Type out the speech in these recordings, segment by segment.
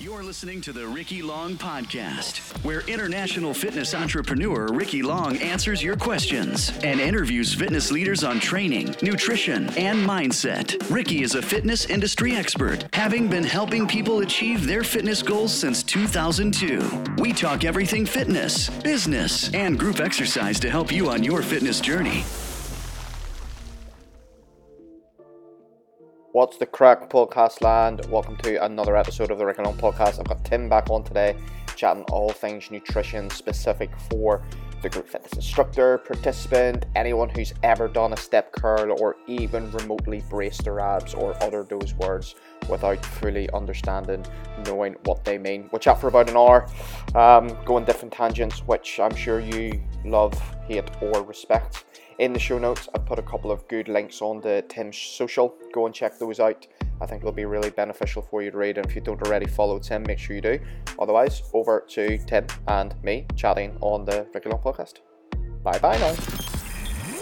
You're listening to the Ricky Long Podcast, where international fitness entrepreneur Ricky Long answers your questions and interviews fitness leaders on training, nutrition, and mindset. Ricky is a fitness industry expert, having been helping people achieve their fitness goals since 2002. We talk everything fitness, business, and group exercise to help you on your fitness journey. What's the crack, podcast land? Welcome to another episode of the Ricky Long podcast. I've got Tim back on today, chatting all things nutrition specific for the group fitness instructor, participant, anyone who's ever done a step curl or even remotely braced their abs or uttered those words without fully understanding, knowing what they mean. We'll chat for about an hour, um, going different tangents, which I'm sure you love, hate, or respect. In the show notes, I've put a couple of good links on the Tim's social. Go and check those out. I think it'll be really beneficial for you to read. And if you don't already follow Tim, make sure you do. Otherwise, over to Tim and me chatting on the Ricky Long podcast. Bye bye now.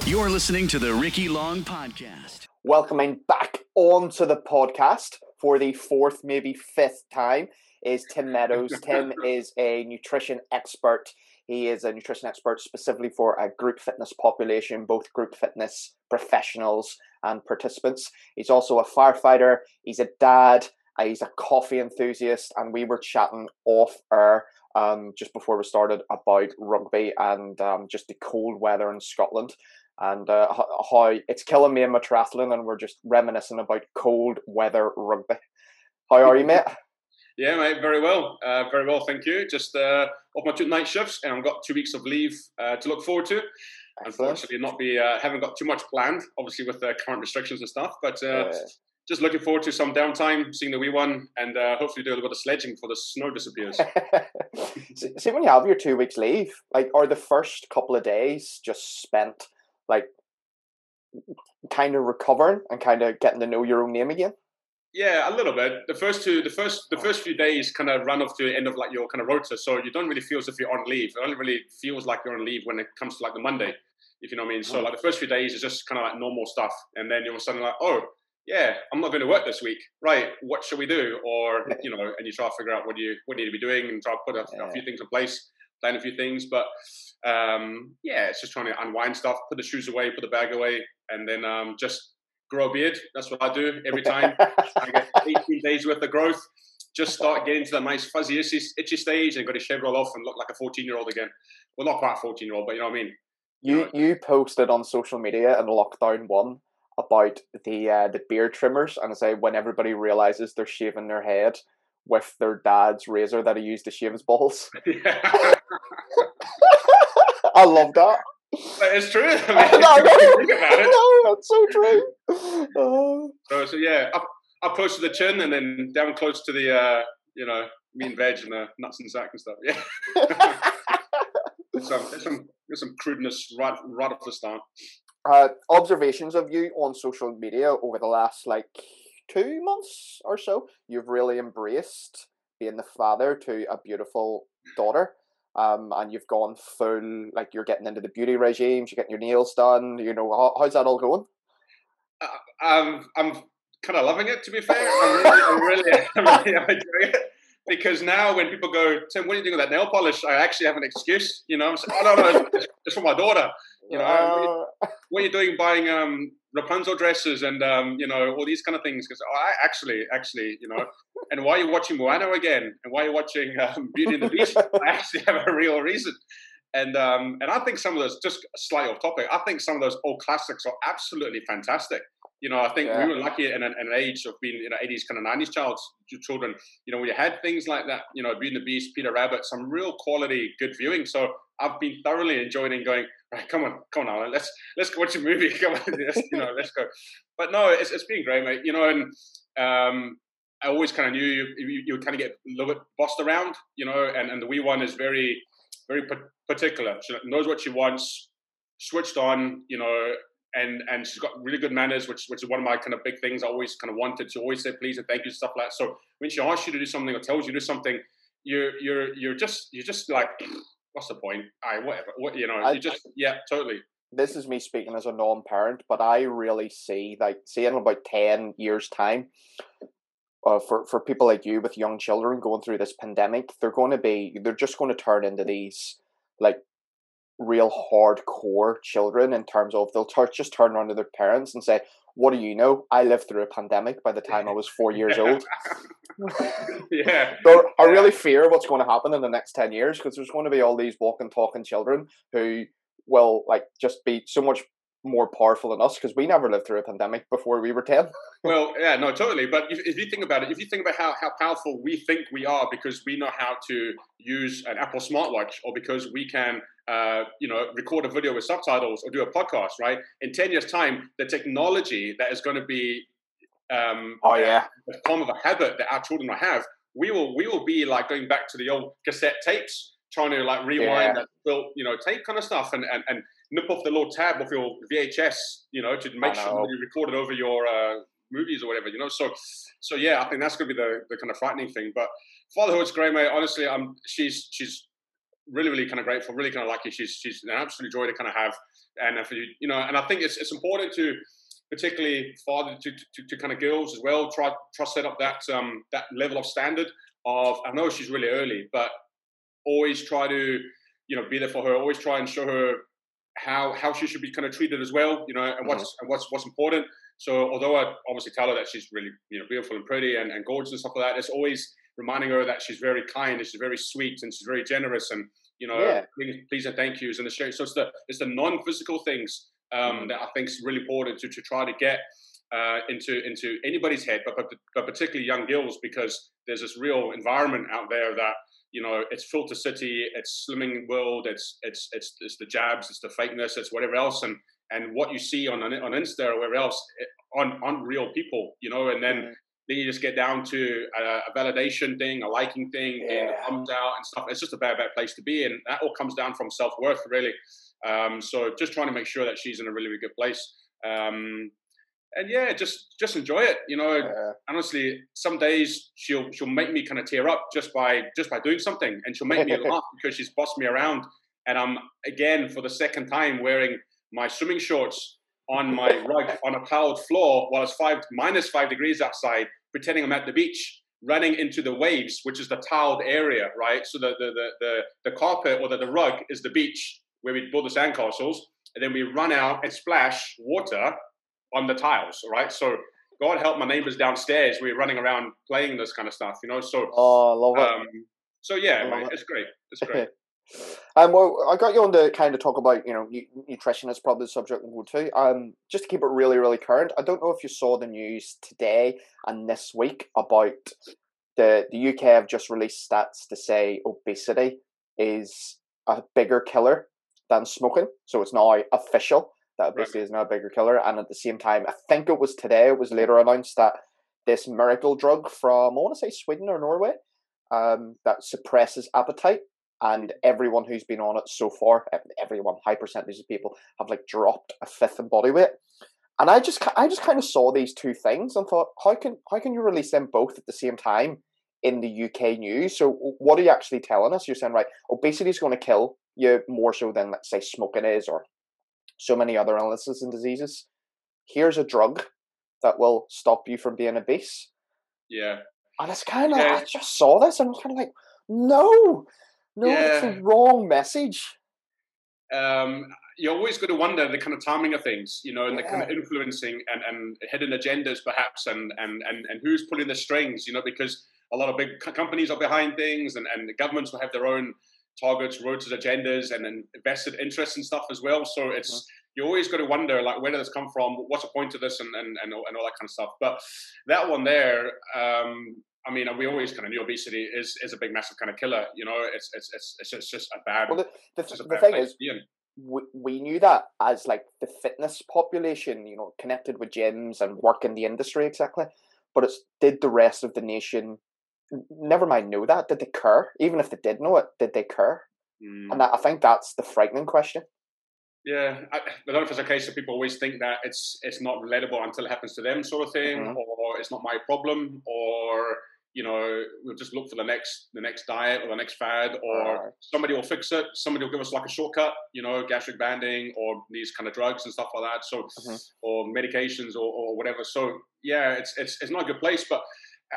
You're listening to the Ricky Long Podcast. Welcoming back onto the podcast for the fourth, maybe fifth time is Tim Meadows. Tim is a nutrition expert he is a nutrition expert specifically for a group fitness population, both group fitness professionals and participants. He's also a firefighter, he's a dad, uh, he's a coffee enthusiast, and we were chatting off air um, just before we started about rugby and um, just the cold weather in Scotland and uh, how it's killing me in my triathlon, and we're just reminiscing about cold weather rugby. How are you, mate? Yeah, mate, very well. Uh, very well, thank you. Just uh, off my two night shifts, and I've got two weeks of leave uh, to look forward to. Unfortunately, not be uh, haven't got too much planned, obviously with the current restrictions and stuff. But uh, yeah. just looking forward to some downtime, seeing the wee one, and uh, hopefully do a little bit of sledging before the snow disappears. See, when you have your two weeks leave, like, are the first couple of days just spent like kind of recovering and kind of getting to know your own name again? Yeah, a little bit. The first two, the first, the first few days kind of run off to the end of like your kind of rota, so you don't really feel as if you're on leave. It only really feels like you're on leave when it comes to like the Monday, if you know what I mean. So like the first few days is just kind of like normal stuff, and then you're suddenly like, oh, yeah, I'm not going to work this week, right? What should we do? Or you know, and you try to figure out what you what you need to be doing, and try to put a, a few things in place, plan a few things. But um, yeah, it's just trying to unwind stuff, put the shoes away, put the bag away, and then um, just grow a beard. That's what I do every time. I get 18 days worth of growth. Just start getting to that nice fuzzy itchy, itchy stage and got to shave it all off and look like a 14 year old again. Well, not quite 14 year old, but you know what I mean. You you posted on social media in lockdown one about the uh, the beard trimmers and say when everybody realizes they're shaving their head with their dad's razor that he used to shave his balls. I love that. But it's true. I mean, no, that's so true. Uh, so, so yeah, up, up close to the chin and then down close to the, uh, you know, mean veg and the nuts and sack and stuff. Yeah. there's some, there's some, there's some crudeness right, right off the start. Uh, observations of you on social media over the last like two months or so. You've really embraced being the father to a beautiful daughter um, and you've gone full like you're getting into the beauty regimes, you're getting your nails done. You know, how, how's that all going? Uh, um, I'm kind of loving it. To be fair, I'm really, I'm really, I'm really enjoying it because now when people go, Tim, what are you doing with that nail polish? I actually have an excuse. You know, I'm saying, oh no, no, it's, it's for my daughter. You know, uh... what are you doing buying um, Rapunzel dresses and um, you know all these kind of things? Because oh, I actually, actually, you know, and why are you watching Moana again? And why are you watching um, Beauty and the Beast? I actually have a real reason. And um, and I think some of those, just slightly off topic, I think some of those old classics are absolutely fantastic. You know, I think yeah. we were lucky in an, an, age of being, you know, 80s, kind of 90s child, children, you know, we had things like that, you know, Beauty and the Beast, Peter Rabbit, some real quality, good viewing. So I've been thoroughly enjoying going, right, come on, come on, Alan, let's, let's go watch a movie. Come on, let's, you know, let's go. But no, it's, it's been great, mate. You know, and um, I always kind of knew you, you, you, kind of get a little bit bossed around, you know, and, and the wee one is very, very particular. She knows what she wants, switched on, you know, and and she's got really good manners, which which is one of my kind of big things I always kind of wanted. to always say please and thank you stuff like that. So when she asks you to do something or tells you to do something, you're you're you're just you're just like, what's the point? I whatever. What you know? I, you just yeah, totally. This is me speaking as a non-parent, but I really see like see in about ten years' time, uh, for for people like you with young children going through this pandemic, they're going to be they're just going to turn into these like real hardcore children in terms of they'll t- just turn around to their parents and say, "What do you know? I lived through a pandemic by the time I was four years old." yeah. So I really fear what's going to happen in the next ten years because there's going to be all these walking, talking children who will like just be so much more powerful than us because we never lived through a pandemic before we were 10. well, yeah, no, totally. But if, if, you think about it, if you think about how, how powerful we think we are because we know how to use an Apple smartwatch or because we can, uh, you know, record a video with subtitles or do a podcast, right? In 10 years' time, the technology that is going to be um, oh, yeah. a form of a habit that our children will have, we will, we will be like going back to the old cassette tapes, trying to like rewind yeah. that built, you know, tape kind of stuff and, and, and nip off the little tab of your VHS, you know, to make sure you record it over your uh, movies or whatever, you know. So, so yeah, I think that's going to be the, the kind of frightening thing. But fatherhood's great, mate. Honestly, I'm she's she's really really kind of grateful, really kind of lucky. She's she's an absolute joy to kind of have, and for you, you know, and I think it's it's important to particularly father to, to, to kind of girls as well try try set up that um that level of standard of I know she's really early, but always try to you know be there for her always try and show her how how she should be kind of treated as well, you know, and what's mm-hmm. and what's what's important. So although I obviously tell her that she's really you know beautiful and pretty and, and gorgeous and stuff like that, it's always reminding her that she's very kind and she's very sweet and she's very generous and you know yeah. please, please and thank yous and the sharing. So it's the it's the non-physical things um, mm-hmm. that I think is really important to to try to get uh, into into anybody's head, but, but but particularly young girls because there's this real environment out there that you know, it's filter city, it's slimming world, it's it's it's it's the jabs, it's the fakeness, it's whatever else, and and what you see on on Insta or wherever else on on real people, you know, and then. Mm-hmm. Then you just get down to a, a validation thing, a liking thing, yeah. and thumbs out and stuff. It's just a bad, bad place to be, and that all comes down from self worth, really. Um, so just trying to make sure that she's in a really, really good place. Um, and yeah, just just enjoy it. You know, yeah. honestly, some days she'll she'll make me kind of tear up just by just by doing something, and she'll make me laugh because she's bossed me around, and I'm again for the second time wearing my swimming shorts on my rug on a tiled floor while it's five minus five degrees outside, pretending I'm at the beach, running into the waves, which is the tiled area, right? So the the the the, the carpet or the, the rug is the beach where we build the sandcastles, and then we run out and splash water on the tiles, right? So God help my neighbors downstairs. We're running around playing this kind of stuff, you know. So oh, love it. Um, so yeah, mate, it. it's great. It's great. um, well, I got you on to kind of talk about you know nutrition is probably the subject we'll go to. Um, just to keep it really, really current. I don't know if you saw the news today and this week about the the UK have just released stats to say obesity is a bigger killer than smoking. So it's now official that obesity right. is now a bigger killer. And at the same time, I think it was today, it was later announced that this miracle drug from, I want to say Sweden or Norway, um, that suppresses appetite. And everyone who's been on it so far, everyone, high percentage of people have like dropped a fifth in body weight. And I just, I just kind of saw these two things and thought, how can, how can you release them both at the same time in the UK news? So, what are you actually telling us? You're saying, right, obesity is going to kill you more so than, let's say, smoking is, or so many other illnesses and diseases. Here's a drug that will stop you from being obese. Yeah. And it's kind of, yeah. I just saw this and I was kind of like, no, no, yeah. it's the wrong message. Um, you're always got to wonder the kind of timing of things, you know, and yeah. the kind of influencing and, and hidden agendas perhaps, and, and, and, and who's pulling the strings, you know, because a lot of big companies are behind things and, and the governments will have their own targets, to agendas, and then vested interests and stuff as well. So it's mm-hmm. you always got to wonder like where did this come from? What's the point of this, and and and all, and all that kind of stuff. But that one there, um, I mean, we always kind of knew obesity is is a big, massive kind of killer. You know, it's it's it's it's just, it's just a bad. Well, the, the, the thing is. We, we knew that as like the fitness population, you know, connected with gyms and work in the industry exactly. But it's did the rest of the nation never mind know that did they care even if they did know it did they care mm. and that, i think that's the frightening question yeah I, I, don't know if it's a case of people always think that it's it's not relatable until it happens to them sort of thing mm-hmm. or it's not my problem or you know we'll just look for the next the next diet or the next fad or somebody will fix it somebody will give us like a shortcut you know gastric banding or these kind of drugs and stuff like that so mm-hmm. or medications or, or whatever so yeah it's, it's it's not a good place but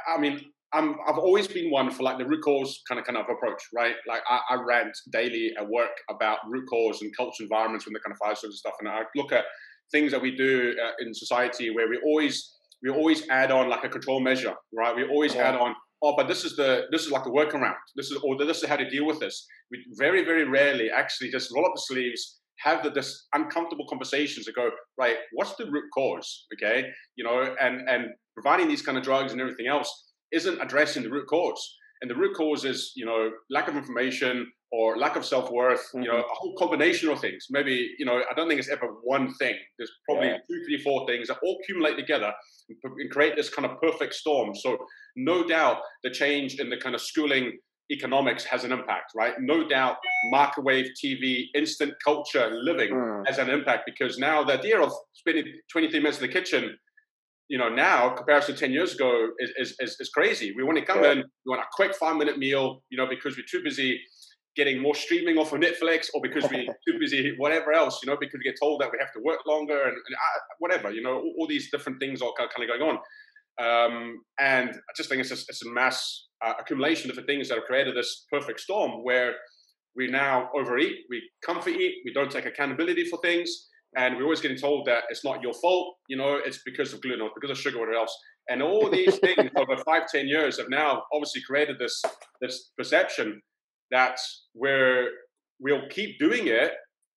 I mean, I'm, I've always been one for like the root cause kind of kind of approach, right? Like I, I rant daily at work about root cause and culture environments when the kind of fire and stuff, and I look at things that we do uh, in society where we always we always add on like a control measure, right? We always yeah. add on, oh, but this is the this is like a workaround. This is or this is how to deal with this. We very very rarely actually just roll up the sleeves, have the this uncomfortable conversations and go, right, what's the root cause? Okay, you know, and and providing these kind of drugs and everything else isn't addressing the root cause. And the root cause is, you know, lack of information or lack of self worth. Mm-hmm. You know, a whole combination of things. Maybe, you know, I don't think it's ever one thing. There's probably yeah. two, three, four things that all accumulate together and create this kind of perfect storm. So, no doubt, the change in the kind of schooling economics has an impact, right? No doubt, microwave TV, instant culture living mm. has an impact because now the idea of spending 23 minutes in the kitchen you know, now compared to 10 years ago is, is, is, is crazy. We want to come yeah. in, we want a quick five minute meal, you know, because we're too busy getting more streaming off of Netflix or because we're too busy, whatever else, you know, because we get told that we have to work longer and, and uh, whatever, you know, all, all, these different things are kind of going on. Um, and I just think it's, just, it's a mass uh, accumulation of the things that have created this perfect storm where we now overeat, we comfort eat, we don't take accountability for things and we're always getting told that it's not your fault, you know, it's because of gluten or because of sugar or whatever else. And all these things over five, ten years have now obviously created this this perception that we're we'll keep doing it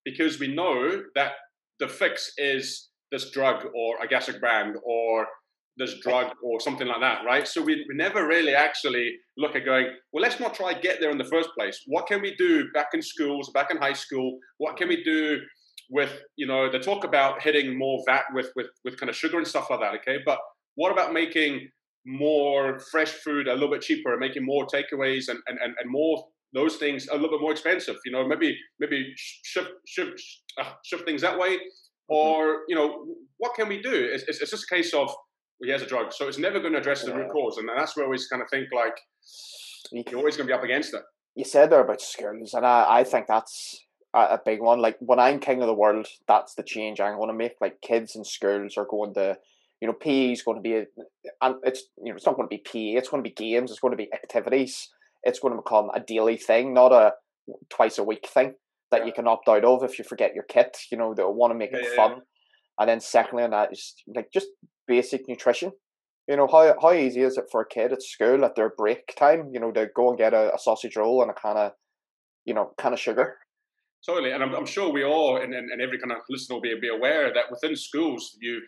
because we know that the fix is this drug or a gastric band or this drug or something like that, right? So we, we never really actually look at going, well, let's not try to get there in the first place. What can we do back in schools, back in high school? What can we do with you know they talk about hitting more VAT with with with kind of sugar and stuff like that. Okay, but what about making more fresh food a little bit cheaper, and making more takeaways and and and, and more those things a little bit more expensive? You know, maybe maybe shift shift uh, shift things that way, mm-hmm. or you know, what can we do? It's, it's, it's just a case of well, here's a drug, so it's never going to address the yeah. root cause, and that's where we always kind of think like you're always going to be up against it. You said there about schools, and I, I think that's a, big one. Like when I'm king of the world, that's the change I'm going to make. Like kids in schools are going to, you know, PE is going to be, a, and it's you know it's not going to be PE. It's going to be games. It's going to be activities. It's going to become a daily thing, not a twice a week thing that yeah. you can opt out of if you forget your kit. You know, they want to make yeah, it yeah, fun. And then secondly, on that is like just basic nutrition. You know, how how easy is it for a kid at school at their break time? You know, to go and get a, a sausage roll and a kind of, you know, kind of sugar Totally, and I'm, I'm sure we all and, and, and, every kind of listener will be, be aware that within schools, you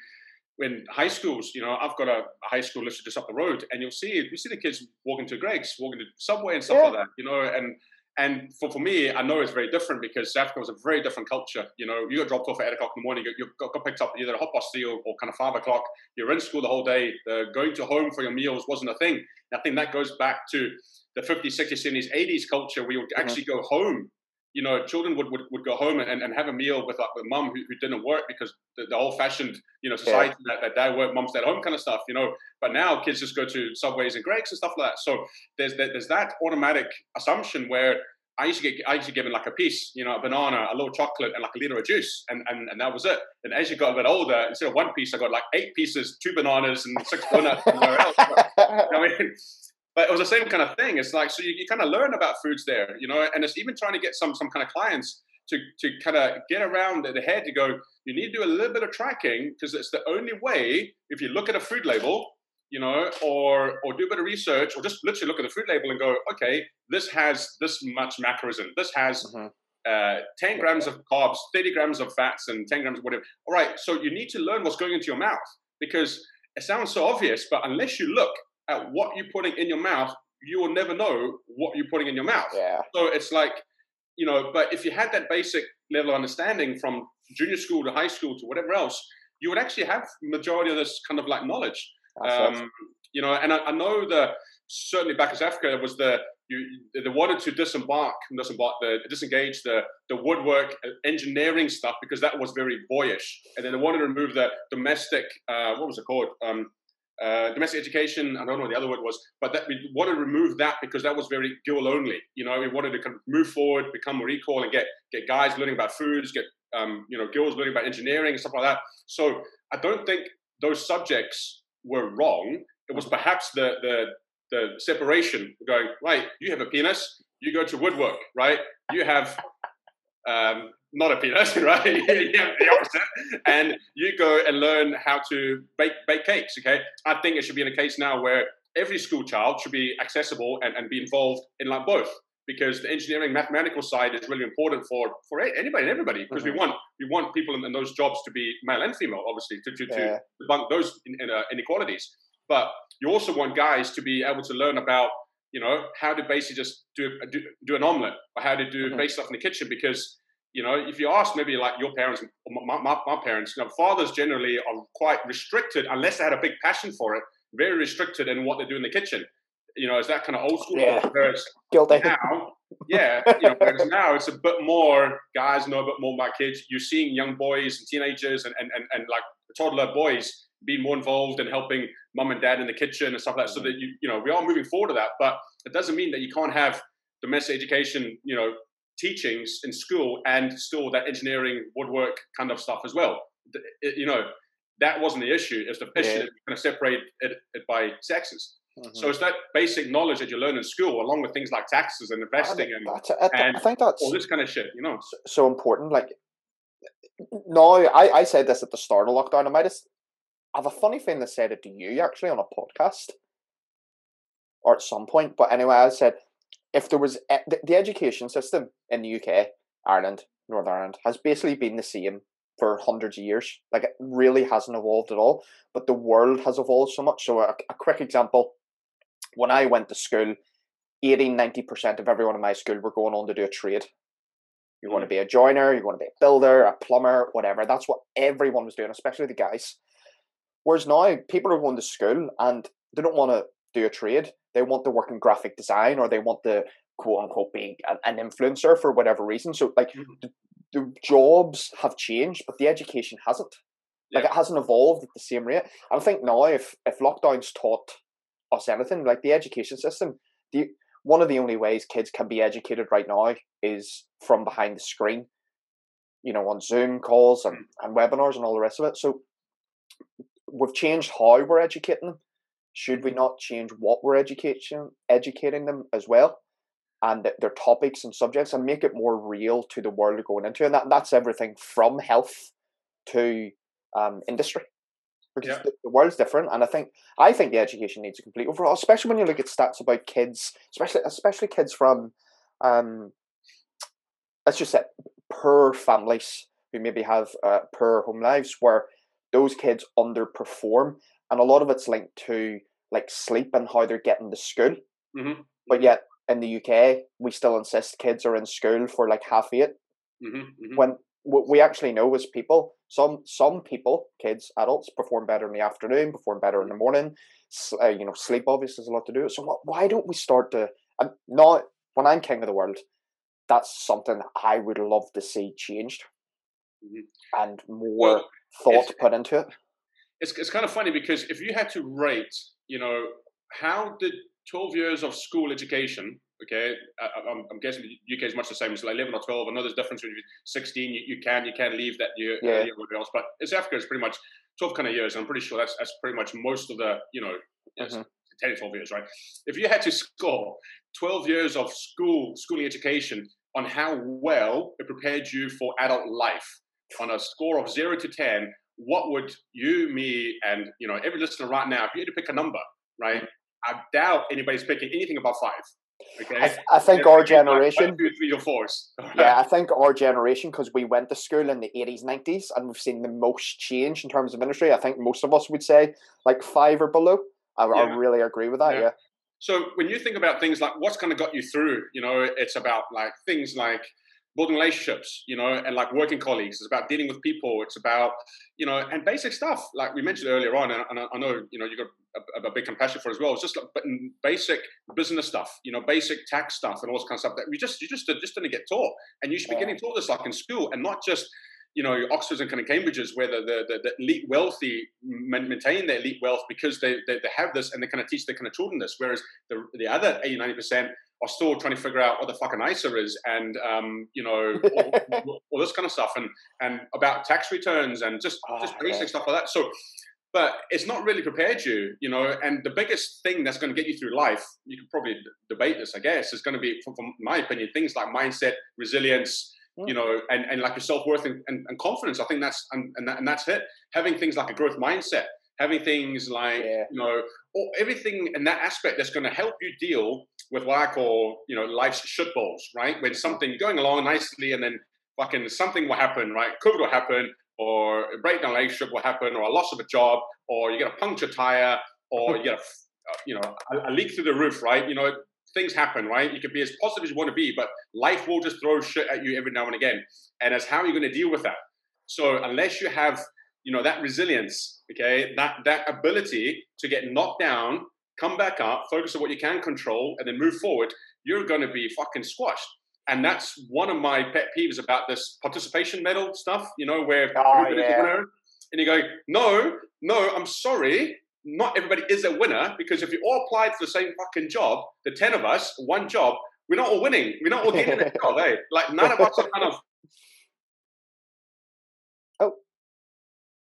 in high schools, you know, I've got a, a high school listed just up the road, and you'll see we see the kids walking to Greggs, walking to Subway and stuff yeah. like that, you know, and and for, for me, I know it's very different because South Africa was a very different culture. You know, you got dropped off at 8 o'clock in the morning, you got, got picked up either at half past three or, or, kind of 5 o'clock. You're in school the whole day. The going to home for your meals wasn't a thing. And I think that goes back to the 50s, 60s, 70s, 80s culture where you would mm-hmm. actually go home you know, children would, would, would go home and, and have a meal with, like, with mum who, who didn't work because the, the old fashioned, you know, society yeah. that, that dad work, mum's at home kind of stuff, you know. But now kids just go to Subways and Greggs and stuff like that. So there's there's that automatic assumption where I used to get I used to given like a piece, you know, a banana, a little chocolate, and like a liter of juice, and, and and that was it. And as you got a bit older, instead of one piece, I got like eight pieces, two bananas, and six donuts. and else. I mean, but it was the same kind of thing. It's like so you, you kind of learn about foods there, you know, and it's even trying to get some some kind of clients to to kind of get around the head to go. You need to do a little bit of tracking because it's the only way. If you look at a food label, you know, or or do a bit of research, or just literally look at the food label and go, okay, this has this much macroism. This has. Mm-hmm. Uh, 10 grams of carbs, 30 grams of fats, and 10 grams of whatever. All right, so you need to learn what's going into your mouth because it sounds so obvious, but unless you look at what you're putting in your mouth, you will never know what you're putting in your mouth. Yeah. So it's like, you know, but if you had that basic level of understanding from junior school to high school to whatever else, you would actually have majority of this kind of like knowledge. Um, you know, and I, I, know that certainly back in Africa there was the you they wanted to disembark, disembark the disengage the the woodwork engineering stuff because that was very boyish, and then they wanted to remove the domestic uh, what was it called um, uh, domestic education, I don't know what the other word was, but that we wanted to remove that because that was very girl only. You know, we wanted to kind of move forward, become more equal, and get get guys learning about foods, get um, you know girls learning about engineering and stuff like that. So I don't think those subjects were wrong. it was perhaps the the the separation going right. You have a penis, you go to woodwork, right? You have um, not a penis, right? have the opposite, and you go and learn how to bake bake cakes. Okay, I think it should be in a case now where every school child should be accessible and, and be involved in like both because the engineering mathematical side is really important for for anybody and everybody because mm-hmm. we want we want people in, in, those jobs to be male and female obviously to to, yeah. to debunk those in, in, uh, inequalities but you also want guys to be able to learn about you know how to basically just do do, do an omelet or how to do mm-hmm. basic stuff in the kitchen because you know if you ask maybe like your parents my, my, my parents you know, fathers generally are quite restricted unless they had a big passion for it very restricted in what they do in the kitchen you know, is that kind of old school. Yeah. Whereas Guilty. now, yeah, you know, whereas now it's a bit more guys know a bit more about kids. You're seeing young boys and teenagers and, and, and, and like toddler boys be more involved and helping mum and dad in the kitchen and stuff like that. So that you, you know, we are moving forward to that, but it doesn't mean that you can't have domestic education, you know, teachings in school and still that engineering, woodwork kind of stuff as well. It, you know, that wasn't the issue. It's the issue yeah. that kind of separate it, it by sexes. Mm-hmm. So it's that basic knowledge that you learn in school, along with things like taxes and investing and, I, and I think that's all this kind of shit. You know, so, so important. Like, no, I, I said this at the start of lockdown. I might have, I have a funny thing to say it to you actually on a podcast, or at some point. But anyway, I said if there was the, education system in the UK, Ireland, Northern Ireland has basically been the same for hundreds of years. Like it really hasn't evolved at all. But the world has evolved so much. So a, a quick example when I went to school, 80 90% of everyone in my school were going on to do a trade. You want to mm. be a joiner, you want to be a builder, a plumber, whatever. That's what everyone was doing, especially the guys. Whereas now, people are going to school and they don't want to do a trade. They want to work in graphic design or they want to quote unquote be an influencer for whatever reason. So, like, mm-hmm. the, the jobs have changed, but the education hasn't. Like, it hasn't evolved at the same rate. I think now, if, if lockdown's taught us anything. Like the education system, the one of the only ways kids can be educated right now is from behind the screen. You know, on Zoom calls and, and webinars and all the rest of it. So we've changed how we're educating them. Should we not change what we're education educating them as well? And their topics and subjects and make it more real to the world they're going into. And that, that's everything from health to um, industry because yeah. the, the, world's different. And I think I think the education needs a complete overhaul, especially when you look at stats about kids, especially especially kids from, um, let's just say, poor families who maybe have uh, poor home lives, where those kids underperform, and a lot of it's linked to like sleep and how they're getting to school. Mm-hmm. But yet in the UK, we still insist kids are in school for like half 8 mm-hmm. Mm-hmm. when what we actually know is people, some some people, kids, adults, perform better in the afternoon, perform better in the morning. Uh, you know, sleep obviously has a lot to do with it. So why don't we start to? And not when I'm king of the world, that's something I would love to see changed mm-hmm. and more well, thought put into it. It's it's kind of funny because if you had to rate, you know, how did 12 years of school education Okay, I, am I'm guessing the UK is much the same. It's like 11 or 12. I know there's a difference between 16. You, you can you can leave that year, yeah. year or else, but in South Africa it's pretty much 12 kind of years. And I'm pretty sure that's that's pretty much most of the you know mm-hmm. 10 12 years, right? If you had to score 12 years of school schooling education on how well it prepared you for adult life on a score of zero to 10, what would you, me, and you know every listener right now, if you had to pick a number, right? I doubt anybody's picking anything above five. Okay. I, I think our generation. One, two, three, or four. yeah, I think our generation, because we went to school in the 80s, 90s, and we've seen the most change in terms of industry. I think most of us would say like five or below. I, yeah. I really agree with that. Yeah. yeah. So when you think about things like what's kind of got you through, you know, it's about like things like building relationships, you know, and like working colleagues. It's about dealing with people. It's about, you know, and basic stuff like we mentioned earlier on. And, and I know, you know, you got a, a, big compassion for as well. It's just like basic business stuff, you know, basic tax stuff and all this kind of stuff that we just, you just, just didn't get taught. And you should be getting taught this like in school and not just, you know, Oxfords and kind of Cambridges where the, the, the, elite wealthy maintain their elite wealth because they, they, they have this and they kind of teach their kind of children this. Whereas the, the other 80, 90%, are still trying to figure out what the fucking ISA is and um, you know all, all, this kind of stuff and and about tax returns and just oh, just basic stuff like that. So but it's not really prepared you, you know. And the biggest thing that's going to get you through life, you could probably debate this, I guess, is going to be, from, from my opinion, things like mindset, resilience, you know, and, and like your self worth and, and, and, confidence. I think that's and, and, that, and that's it. Having things like a growth mindset, having things like yeah. you know, or everything in that aspect that's going to help you deal with what I call you know life's shitballs, right? When mm-hmm. something going along nicely and then fucking something will happen, right? COVID will happen, or a breakdown relationship will happen, or a loss of a job, or you get a puncture tire, or you get a uh, you know a, a leak through the roof, right? You know things happen, right? You can be as positive as you want to be, but life will just throw shit at you every now and again. And as how are you going to deal with that? So unless you have, you know, that resilience, okay, that that ability to get knocked down, come back up, focus on what you can control, and then move forward, you're going to be fucking squashed. And that's one of my pet peeves about this participation medal stuff, you know, where oh, yeah. and you go, no, no, I'm sorry, not everybody is a winner because if you all applied for the same fucking job, the 10 of us, one job, we're not all winning. We're not all getting a job, eh? Like none of us are kind of.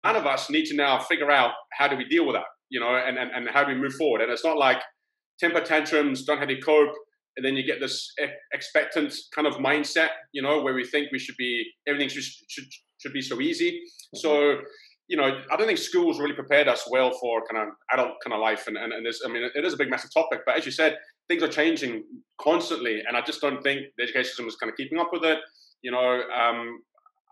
None of us need to now figure out how do we deal with that, you know, and, and, and how do we move forward. And it's not like temper tantrums, don't have to cope. And then you get this expectant kind of mindset, you know, where we think we should be, everything should, should, should be so easy. Mm-hmm. So, you know, I don't think schools really prepared us well for kind of adult kind of life. And, and, and there's, I mean, it is a big, massive topic. But as you said, things are changing constantly. And I just don't think the education system is kind of keeping up with it. You know, um,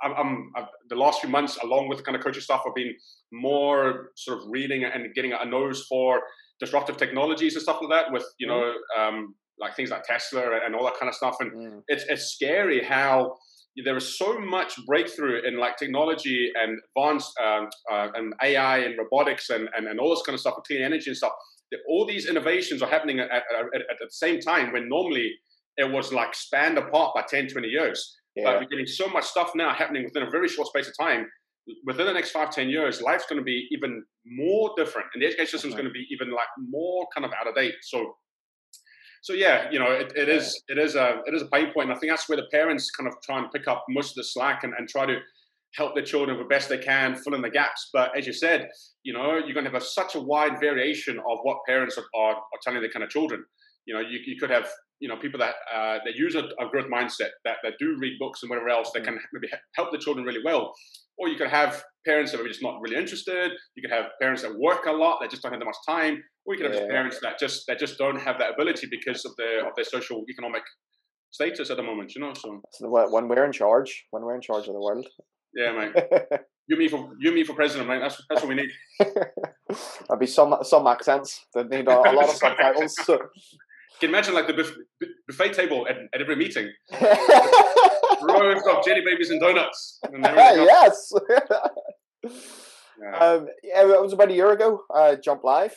I'm, I'm, I've, the last few months, along with kind of coaching stuff, I've been more sort of reading and getting a nose for disruptive technologies and stuff like that with, you know, mm. um, like things like Tesla and all that kind of stuff. And mm. it's, it's scary how there is so much breakthrough in like technology and advanced um, uh, and AI and robotics and, and, and all this kind of stuff, and clean energy and stuff. That all these innovations are happening at, at, at, at, the same time when normally it was like spanned apart by 10, 20 years. Yeah. But we're getting so much stuff now happening within a very short space of time. Within the next five, ten years, life's going to be even more different and the education system is going to be even like more kind of out of date. So so yeah, you know, it, it is it is a it is a pain point. And I think that's where the parents kind of try and pick up most of the slack and, and try to help their children the best they can, fill in the gaps. But as you said, you know, you're going to have a, such a wide variation of what parents are, are, are telling their kind of children. You know, you, you could have you know people that uh, that use a, a, growth mindset that, that do read books and whatever else that can maybe help the children really well. Or you could have parents that are just not really interested. You could have parents that work a lot that just don't have that much time. Or you could have yeah. parents that just that just don't have that ability because of their of their social economic status at the moment you know so, so when we're in charge when we're in charge of the world. Yeah man you me for you me for president mate. That's that's what we need. There'll be some some accents. That need a, a lot of subtitles. so. Can you imagine like the buff- buffet table at, at every meeting? Rows of jelly babies and donuts. And yes. yeah. Um, yeah, it was about a year ago. Uh, Jump Live.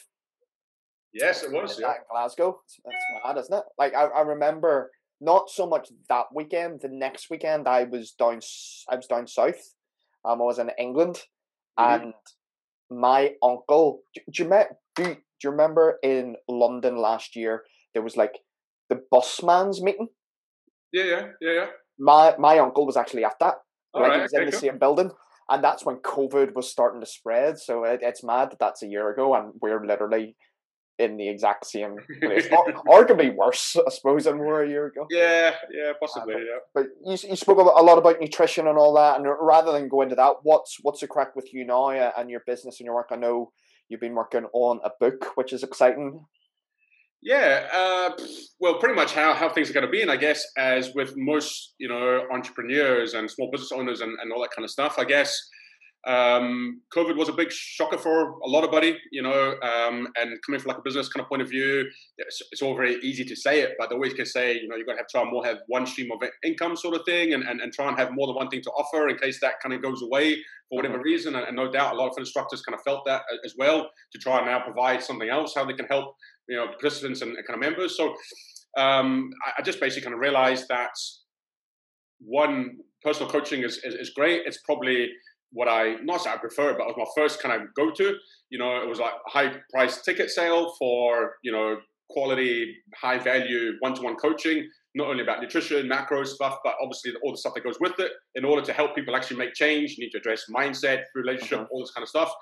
Yes, it was. Yeah. Glasgow. That's mad, isn't it? Like I, I remember not so much that weekend. The next weekend, I was down. I was down south. Um, I was in England, mm-hmm. and my uncle. Do, do you, do, do you remember in London last year? There was like the busman's meeting. Yeah, yeah, yeah, yeah. My my uncle was actually at that. All like right, he was okay, in the cool. same building, and that's when COVID was starting to spread. So it, it's mad that that's a year ago, and we're literally in the exact same place, or, arguably worse, I suppose, than we were a year ago. Yeah, yeah, possibly. Uh, but, yeah. But you you spoke a lot about nutrition and all that, and rather than go into that, what's what's the crack with you now and your business and your work? I know you've been working on a book, which is exciting. Yeah, uh, well, pretty much how, how things are going to be, and I guess as with most you know entrepreneurs and small business owners and, and all that kind of stuff, I guess um, COVID was a big shocker for a lot of buddy, you know, um, and coming from like a business kind of point of view, it's, it's, all very easy to say it, but they always can say, you know, you're going to have try and more have one stream of income sort of thing and, and, and try and have more than one thing to offer in case that kind of goes away for whatever mm-hmm. reason. And, and no doubt a lot of instructors kind of felt that as well to try and now provide something else, how they can help you know participants and, kind of members. So um, I, I, just basically kind of realized that one personal coaching is, is, is great. It's probably what I not I prefer, but it was my first kind of go to. You know, it was like a high price ticket sale for you know quality, high value one to one coaching. Not only about nutrition, macro stuff, but obviously all the stuff that goes with it. In order to help people actually make change, you need to address mindset, relationship, uh-huh. all this kind of stuff.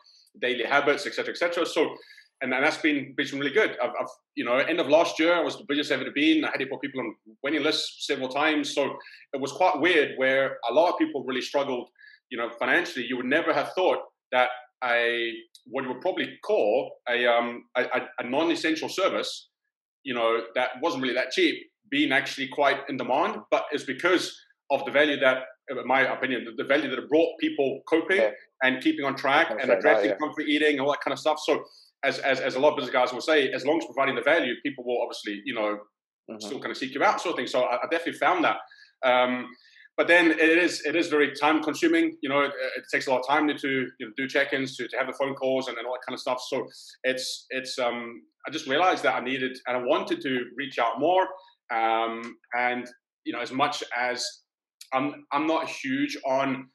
daily habits, etc., etc. So, and, and that's been been really good. I've, I've, you know, end of last year, I was the busiest I've ever been. I had to put people on winning lists several times. So it was quite weird where a lot of people really struggled, you know, financially. You would never have thought that a what you would probably call a um a, a non-essential service, you know, that wasn't really that cheap, being actually quite in demand. But it's because of the value that, in my opinion, the, the value that it brought people coping yeah. and keeping on track and addressing that, yeah. comfort eating and all that kind of stuff. So as, as, as a lot of business guys will say, as long as providing the value, people will obviously, you know, mm-hmm. still kind of seek you out, sort of thing. So I, I definitely found that. Um, but then it is it is very time consuming. You know, it, it takes a lot of time to, you know, do check-ins, to, to have the phone calls and, and all that kind of stuff. So it's it's um, I just realized that I needed and I wanted to reach out more. Um, and you know, as much as I'm I'm not huge on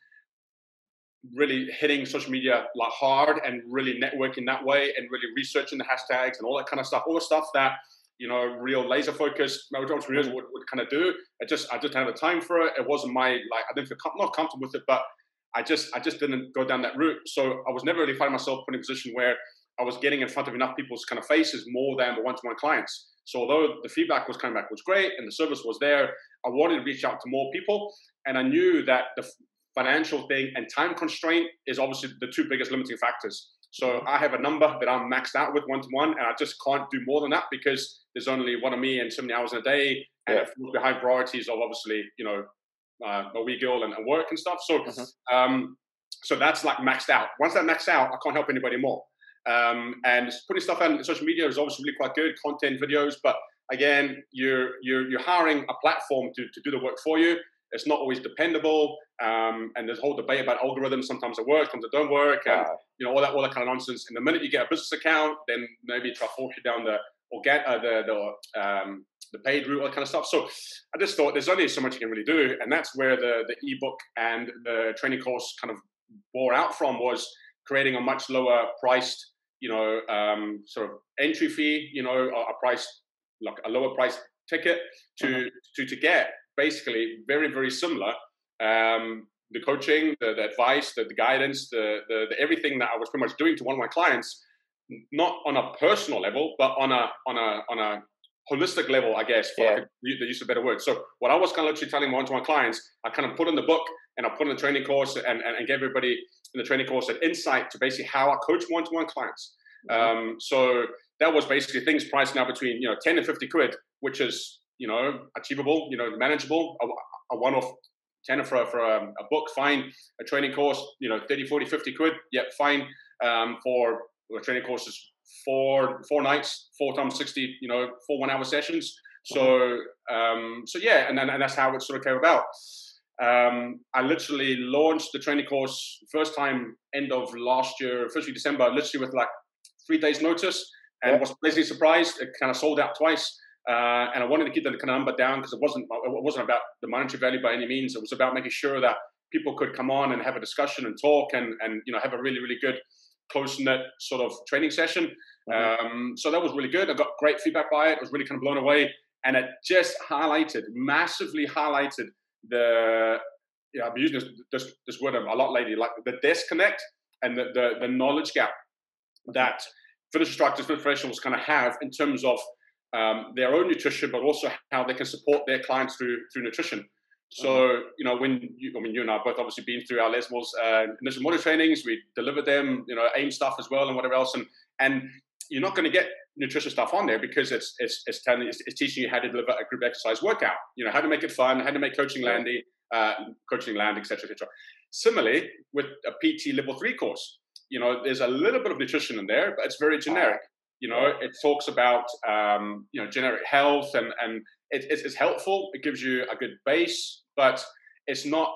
really hitting social media like hard and really networking that way and really researching the hashtags and all that kind of stuff, all the stuff that you know, real laser focus entrepreneurs mm-hmm. would, would kind of do. I just I didn't have the time for it. It wasn't my like I didn't feel com- not comfortable with it, but I just I just didn't go down that route. So I was never really finding myself in a position where I was getting in front of enough people's kind of faces more than the one-to-one clients. So although the feedback was coming back was great and the service was there, I wanted to reach out to more people, and I knew that the financial thing and time constraint is obviously the two biggest limiting factors. So I have a number that I'm maxed out with one to one, and I just can't do more than that because there's only one of me and so many hours in a day, and yeah. it falls behind priorities of obviously you know uh, a wee girl and, and, work and stuff. So mm-hmm. um, so that's like maxed out. Once that maxed out, I can't help anybody more. Um, and putting stuff on social media is obviously really quite good, content videos, but again, you're you're you're hiring a platform to to do the work for you. It's not always dependable, um, and there's a whole debate about algorithms. Sometimes it works, sometimes it don't work, and you know all that all that kind of nonsense. And the minute you get a business account, then maybe try to force you down the or get uh, the the um, the paid route, all that kind of stuff. So I just thought there's only so much you can really do, and that's where the the ebook and the training course kind of bore out from was creating a much lower priced, you know, um, sort of entry fee, you know, a, price like a lower price ticket to mm-hmm. to to get basically very very similar. Um, the coaching, the, the advice, the, the guidance, the, the, the everything that I was pretty much doing to one of my clients not on a personal level, but on a on a on a holistic level, I guess, for yeah. like the use of better words. So what I was kind of literally telling one to my clients, I kind of put in the book and I put in the training course and, and, and gave everybody in the training course an insight to basically how I coach one-to-one clients. Mm-hmm. Um, so that was basically things priced now between, you know, 10 and 50 quid, which is, you know, achievable, you know, manageable, a, a one-off 10 for, a, for a, a, book, fine. A training course, you know, 30, 40, 50 quid, yep, fine. Um, for our training courses four four nights, four times sixty, you know, four one hour sessions. So um, so yeah, and then and that's how it sort of came about. Um, I literally launched the training course first time end of last year, first week December, literally with like three days notice, and yeah. was pleasantly surprised. It kind of sold out twice. Uh, and I wanted to keep the number down because it wasn't it wasn't about the monetary value by any means. It was about making sure that people could come on and have a discussion and talk and and you know have a really really good close knit sort of training session. Mm-hmm. Um, so that was really good. I got great feedback by it. I was really kind of blown away, and it just highlighted, massively highlighted the. Yeah, I've used this, this, this word a lot lately, like the disconnect and the, the, the knowledge gap that fitness instructors, fitness professionals kind of have in terms of um, their own nutrition, but also how they can support their clients through through nutrition. So, mm-hmm. you know, when you, I mean, you and I both obviously been through our Les Mills uh, initial motor trainings, we deliver them, you know, AIM stuff as well and whatever else. And, and you're not going to get nutrition stuff on there because it's, it's, it's, telling, it's, it's, teaching you how to deliver a group exercise workout, you know, how to make it fun, how to make coaching landy, uh, coaching land, etc., etc. Similarly, with a PT level three course, you know, there's a little bit of nutrition in there, but it's very generic. You know, it talks about um, you know generic health and and it, it's, it's helpful. It gives you a good base but it's not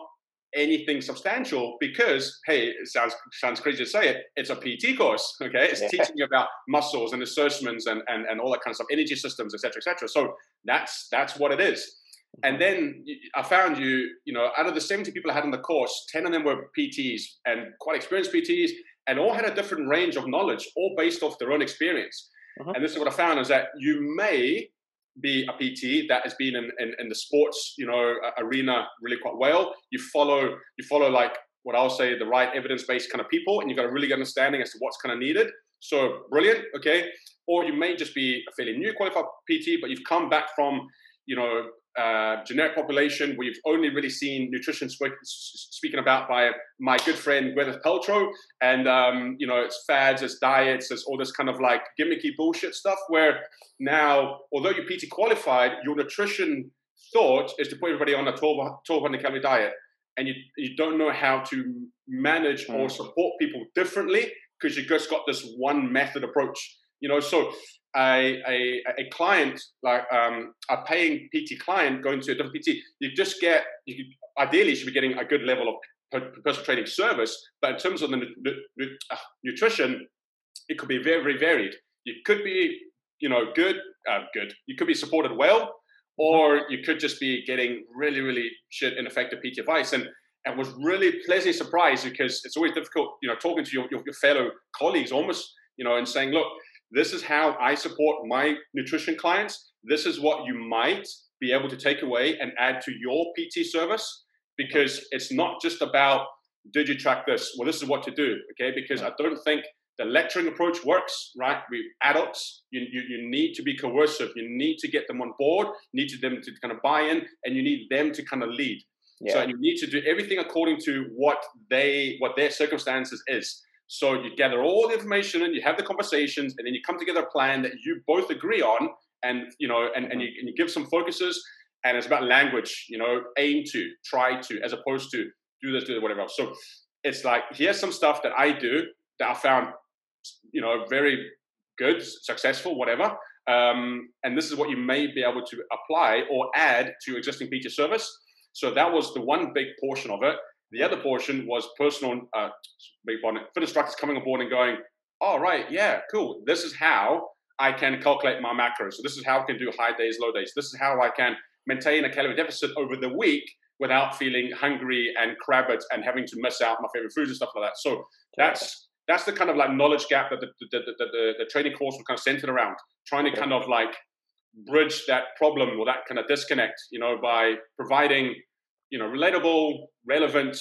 anything substantial because hey it sounds sounds crazy to say it it's a pt course okay? It's yeah. teaching you about muscles and insertions and, and and all that kind of stuff energy systems etc etc so that's that's what it is. And then i found you you know out of the 70 people i had in the course 10 of them were pts and quite experienced pts and all had a different range of knowledge all based off their own experience uh-huh. and this is what i found is that you may be a PT that has been in, in, in, the sports, you know, arena really quite well. You follow you follow like what I'll say the right evidence based kind of people, and you've got a really good understanding as to what's kind of needed. So brilliant, okay. Or you may just be a fairly new qualified PT, but you've come back from you know uh, generic population where you've only really seen nutrition sp- speaken about by my good friend Gwyneth Paltrow, and um, you know it's fads, it's diets, it's all this kind of like gimmicky bullshit stuff. Where now, although you're PT qualified, your nutrition thought is to put everybody on a 1200 calorie diet, and you you don't know how to manage mm. or support people differently because you just got this one method approach. You know, so a, a, a client like um, a paying PT client going to a different PT, you just get you ideally you should be getting a good level of personal training service. But in terms of the uh, nutrition, it could be very very varied. You could be you know good uh, good. You could be supported well, or you could just be getting really really shit ineffective PT advice and. And was really pleasantly surprised because it's always difficult, you know, talking to your, your, your fellow colleagues almost, you know, and saying, look, this is how I support my nutrition clients. This is what you might be able to take away and add to your PT service because it's not just about did you track this? Well, this is what to do, okay? Because I don't think the lecturing approach works, right? We adults, you, you, you need to be coercive. You need to get them on board, you need to them to kind of buy in, and you need them to kind of lead. Yeah. So you need to do everything according to what they what their circumstances is. So you gather all the information and you have the conversations, and then you come together a plan that you both agree on, and you know, and, and, you, and you give some focuses. And it's about language, you know, aim to, try to, as opposed to do this, do that, whatever else. So it's like here's some stuff that I do that I found, you know, very good, successful, whatever. Um, and this is what you may be able to apply or add to your existing feature service. So that was the one big portion of it. The other portion was personal, uh, fit instructors coming aboard and going, all oh, right, yeah, cool. This is how I can calculate my macros. So this is how I can do high days, low days. This is how I can maintain a calorie deficit over the week without feeling hungry and crabbed and having to miss out my favorite foods and stuff like that. So that's that's the kind of like knowledge gap that the the, the, the, the training course was kind of centered around, trying to kind of like bridge that problem or that kind of disconnect, you know, by providing you know, relatable, relevant,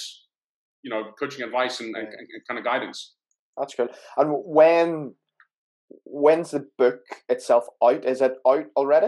you know, coaching advice and, and, and kind of guidance. That's good. And when when's the book itself out? Is it out already?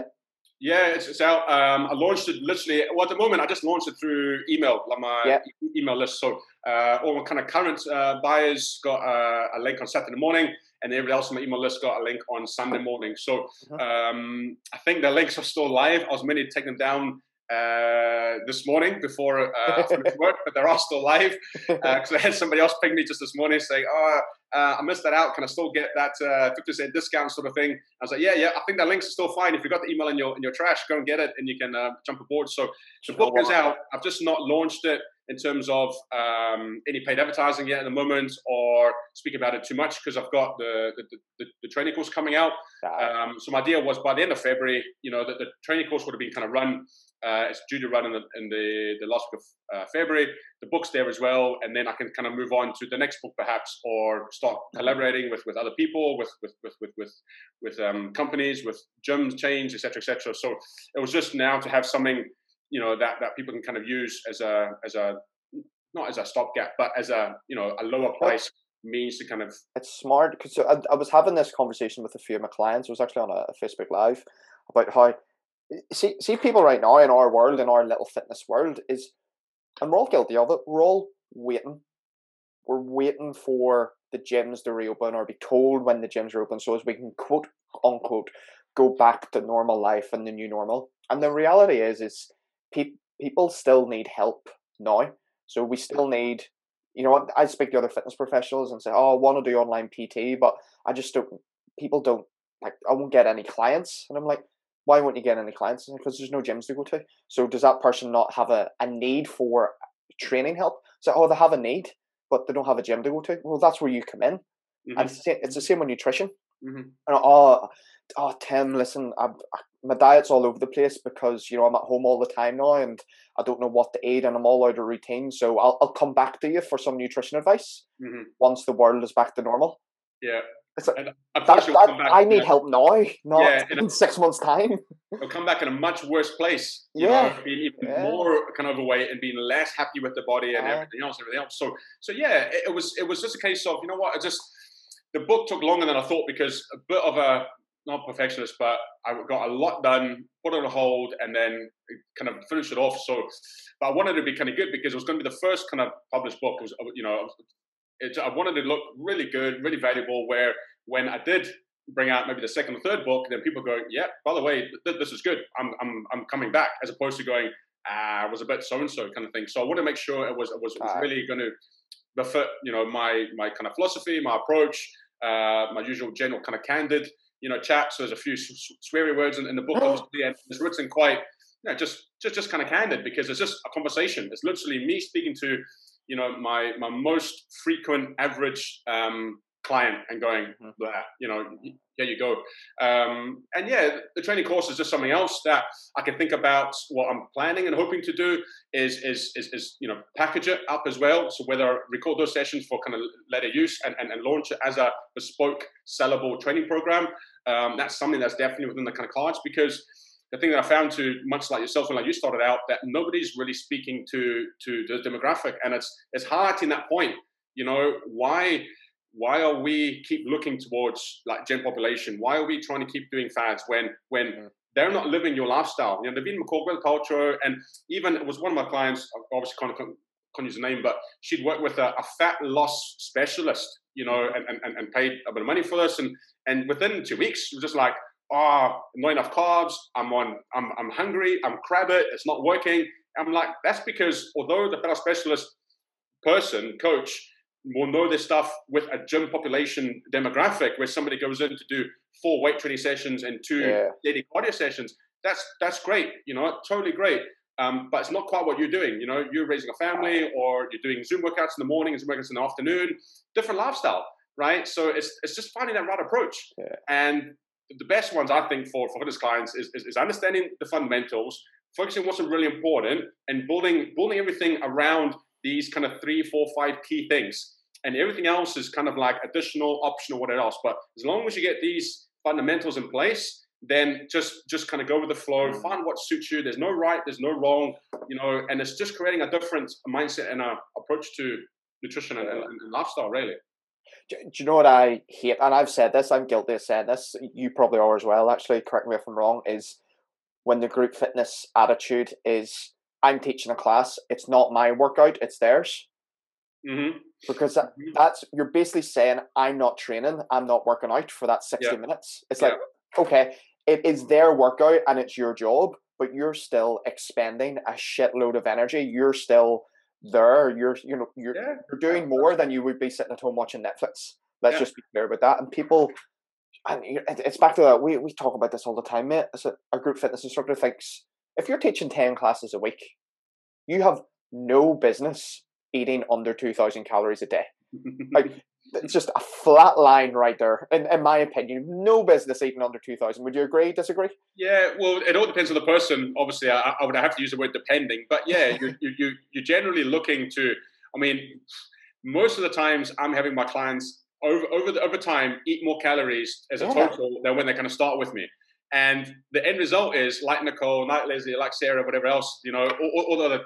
Yeah, it's, it's out. Um, I launched it literally. Well, at the moment, I just launched it through email, like my e- email list. So uh, all my kind of current uh, buyers got uh, a link on Saturday morning, and everybody else on my email list got a link on Sunday morning. So uh-huh. um, I think the links are still live. I was meant to take them down uh, this morning before uh, work, but they're all still live because uh, I had somebody else ping me just this morning saying, "Oh, uh, I missed that out. Can I still get that uh, fifty percent discount sort of thing?" I was like, "Yeah, yeah. I think that links are still fine. If you got the email in your in your trash, go and get it, and you can uh, jump aboard." So the book is out. I've just not launched it in terms of um, any paid advertising yet at the moment or speak about it too much because I've got the, the, the, the, training course coming out. Um, so my idea was by the end of February, you know, that the training course would have been kind of run uh, it's due to run in the, in the, the last week of uh, February. The book's there as well, and then I can kind of move on to the next book perhaps, or start mm-hmm. collaborating with, with other people, with with with with with, with um, companies, with gyms, chains, etc., etc. So it was just now to have something, you know, that that people can kind of use as a as a not as a stopgap, but as a you know a lower price means to kind of. It's smart because I, I was having this conversation with a few of my clients. I was actually on a, a Facebook Live about how see see people right now in our world, in our little fitness world, is and we're all guilty of it. We're all waiting. We're waiting for the gyms to reopen or be told when the gyms are open, so as we can quote unquote go back to normal life and the new normal. And the reality is, is pe- people still need help now. So we still need, you know, what I speak to other fitness professionals and say, "Oh, I want to do online PT," but I just don't. People don't like. I won't get any clients, and I'm like, why won't you get any clients? Because there's no gyms to go to. So does that person not have a, a need for training help? So oh, they have a need, but they don't have a gym to go to. Well, that's where you come in. Mm-hmm. And it's the, same, it's the same with nutrition. Mm-hmm. And, oh, oh, Tim, listen, I'm, my diet's all over the place because you know I'm at home all the time now, and I don't know what to eat, and I'm all out of routine. So I'll I'll come back to you for some nutrition advice mm-hmm. once the world is back to normal. Yeah. Like, that, that, I need help now, not yeah, in, in six months' time. He'll come back in a much worse place. yeah, know, being even yeah. more kind of overweight and being less happy with the body and yeah. everything else, everything else. So, so yeah, it, it, was it was just a case of you know what, I just the book took longer than I thought because a bit of a not perfectionist, but I got a lot done, put it on hold, and then kind of finish it off. So, but I wanted to be kind of good because it was going to be the first kind of published book. It was, you know, it, I wanted to look really good, really valuable. Where when I did bring out maybe the second or third book, then people go, yeah, by the way, th- this is good. I'm, I'm, I'm coming back, as opposed to going, ah, I was a bit so and so kind of thing. So I want to make sure it was, it was, it was really going to befit, you know, my, my kind of philosophy, my approach, uh, my usual general kind of candid you know, chat. So there's a few sweary words in, in the book, obviously, and it's written quite, you know, just just just kind of candid because it's just a conversation. It's literally me speaking to, you know, my my most frequent average um, client and going, mm-hmm. you know, here you go. Um, and yeah, the training course is just something else that I can think about. What I'm planning and hoping to do is is is, is you know package it up as well. So whether I record those sessions for kind of later use and, and, and launch it as a bespoke sellable training program. Um, that's something that's definitely within the kind of cards because the thing that I found to much like yourself and like you started out that nobody's really speaking to to the demographic and it's it's hard in that point. You know why why are we keep looking towards like gen population? Why are we trying to keep doing fads when when mm. they're not living your lifestyle? You know, Davina McCall culture, and even it was one of my clients, obviously can't, can't use the name, but she'd worked with a, a fat loss specialist, you know, and, and, and paid a bit of money for this. And and within two weeks, it was just like, oh, not enough carbs. I'm on, I'm, I'm hungry. I'm crabbit. It's not working. I'm like, that's because although the fat loss specialist person, coach, will know this stuff with a gym population demographic where somebody goes in to do four weight training sessions and two yeah. daily cardio sessions. That's that's great, you know, totally great. Um, but it's not quite what you're doing. You know, you're raising a family or you're doing Zoom workouts in the morning and Zoom workouts in the afternoon. Different lifestyle, right? So it's it's just finding that right approach. Yeah. And the best ones I think for for fitness clients is, is, is understanding the fundamentals, focusing on what's really important, and building building everything around these kind of three, four, five key things. And everything else is kind of like additional, optional, whatever else. But as long as you get these fundamentals in place, then just just kind of go with the flow, mm. find what suits you. There's no right, there's no wrong, you know, and it's just creating a different mindset and a approach to nutrition and, and, and lifestyle, really. Do, do, you know what I hate? And I've said this, I'm guilty of saying this. You probably are as well, actually. Correct me if I'm wrong. Is when the group fitness attitude is I'm teaching a class. It's not my workout; it's theirs. Mm-hmm. Because that, mm-hmm. that's you're basically saying I'm not training, I'm not working out for that sixty yeah. minutes. It's like okay, it is their workout and it's your job, but you're still expending a shitload of energy. You're still there. You're you know you're yeah. you're doing more than you would be sitting at home watching Netflix. Let's just be clear about that. And people, and it's back to that. We we talk about this all the time, mate. As a, a group fitness instructor thinks if you're teaching 10 classes a week, you have no business eating under 2,000 calories a day. like, it's just a flat line right there, in, in my opinion. No business eating under 2,000. Would you agree, disagree? Yeah, well, it all depends on the person. Obviously, I, I would have to use the word depending. But yeah, you, you, you're generally looking to, I mean, most of the times I'm having my clients over over the, over time eat more calories as a yeah. total than when they kind of start with me. And the end result is like Nicole, like Leslie, like Sarah, whatever else, you know, all, all the other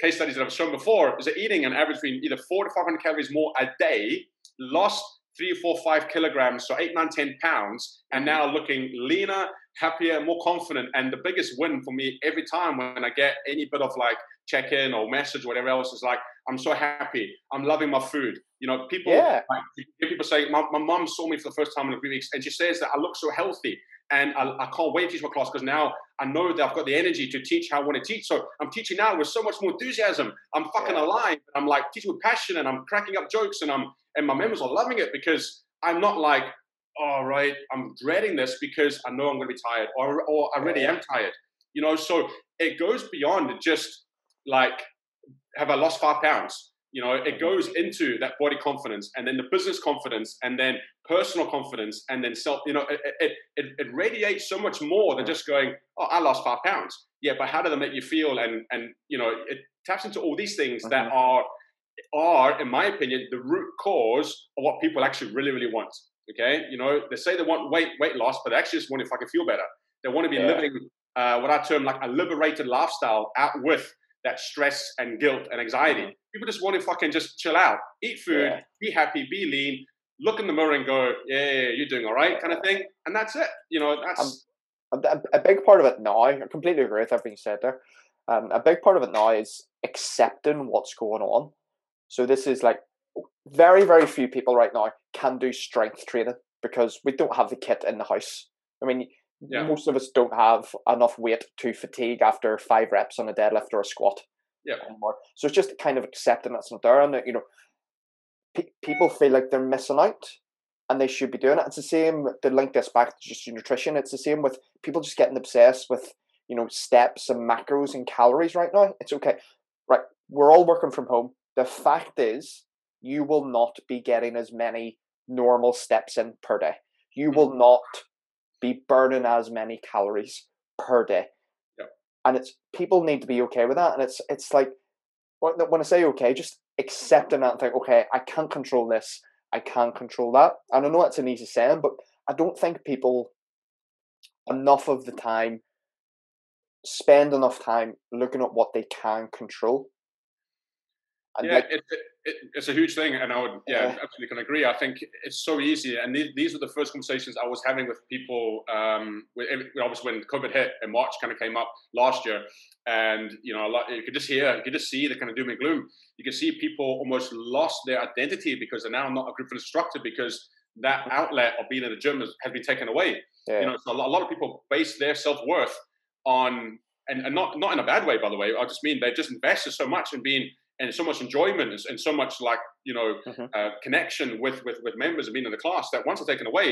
case studies that I've shown before, is that eating an average between either four to 500 calories more a day, lost three, four, five kilograms, so eight, nine, ten pounds, and now looking leaner, happier, more confident. And the biggest win for me every time when I get any bit of like check in or message, or whatever else, is like, I'm so happy. I'm loving my food. You know, people, yeah. like, people say, my, my mom saw me for the first time in a few weeks, and she says that I look so healthy and I, I can't wait to teach my class because now I know that I've got the energy to teach how I want to teach. So I'm teaching now with so much more enthusiasm. I'm fucking yeah. alive. I'm like teaching with passion, and I'm cracking up jokes, and I'm and my members are loving it because I'm not like, all oh, right, I'm dreading this because I know I'm going to be tired, or or I really am tired. You know, so it goes beyond just like have I lost five pounds? You know, it goes into that body confidence and then the business confidence and then personal confidence and then self, you know, it, it, it, it radiates so much more than just going, oh, I lost five pounds. Yeah, but how do they make you feel? And, and you know, it taps into all these things that mm-hmm. are, are, in my opinion, the root cause of what people actually really, really want. Okay, you know, they say they want weight weight loss, but they actually just want to fucking feel better. They want to be Yeah. living uh, what I term like a liberated lifestyle out with that stress and guilt and anxiety. People just want to fucking just chill out, eat food, Yeah. be happy, be lean, look in the mirror and go, yeah, you're doing all right, kind of thing. And that's it. You know, that's a, a- a big part of it now, I completely agree with everything you said there. Um, a big part of it now is accepting what's going on. So this is like very, very few people right now can do strength training because we don't have the kit in the house. I mean, Yeah. most of us don't have enough weight to fatigue after five reps on a deadlift or a squat yeah, anymore. So it's just kind of accepting that's not there, and that, you know, pe- people feel like they're missing out, and they should be doing it. It's the same to link this back to just your nutrition. It's the same with people just getting obsessed with you know steps and macros and calories right now. It's okay, right? We're all working from home. The fact is, you will not be getting as many normal steps in per day. You will mm-hmm. not be burning as many calories per day and it's people need to be okay with that and it's it's like when i say okay just accepting that and think okay i can't control this i can't control that and i know it's an easy saying but i don't think people enough of the time spend enough time looking at what they can control and yeah, like, it, it, it, it's a huge thing, and I would, yeah, Yeah. absolutely can agree. I think it's so easy, and these, these were the first conversations I was having with people. Um, with, obviously, when COVID hit and March kind of came up last year, and you know, a lot, you could just hear, you could just see the kind of doom and gloom. You can see people almost lost their identity because they're now not a group instructor because that outlet of being in the gym has, has been taken away. yeah, You know, so a lot, a lot of people base their self worth on, and, and not not in a bad way, by the way. I just mean they just invested so much in being and so much enjoyment and, so much like you know Mhm. uh, connection with, with with members and being in the class that once they're taken away,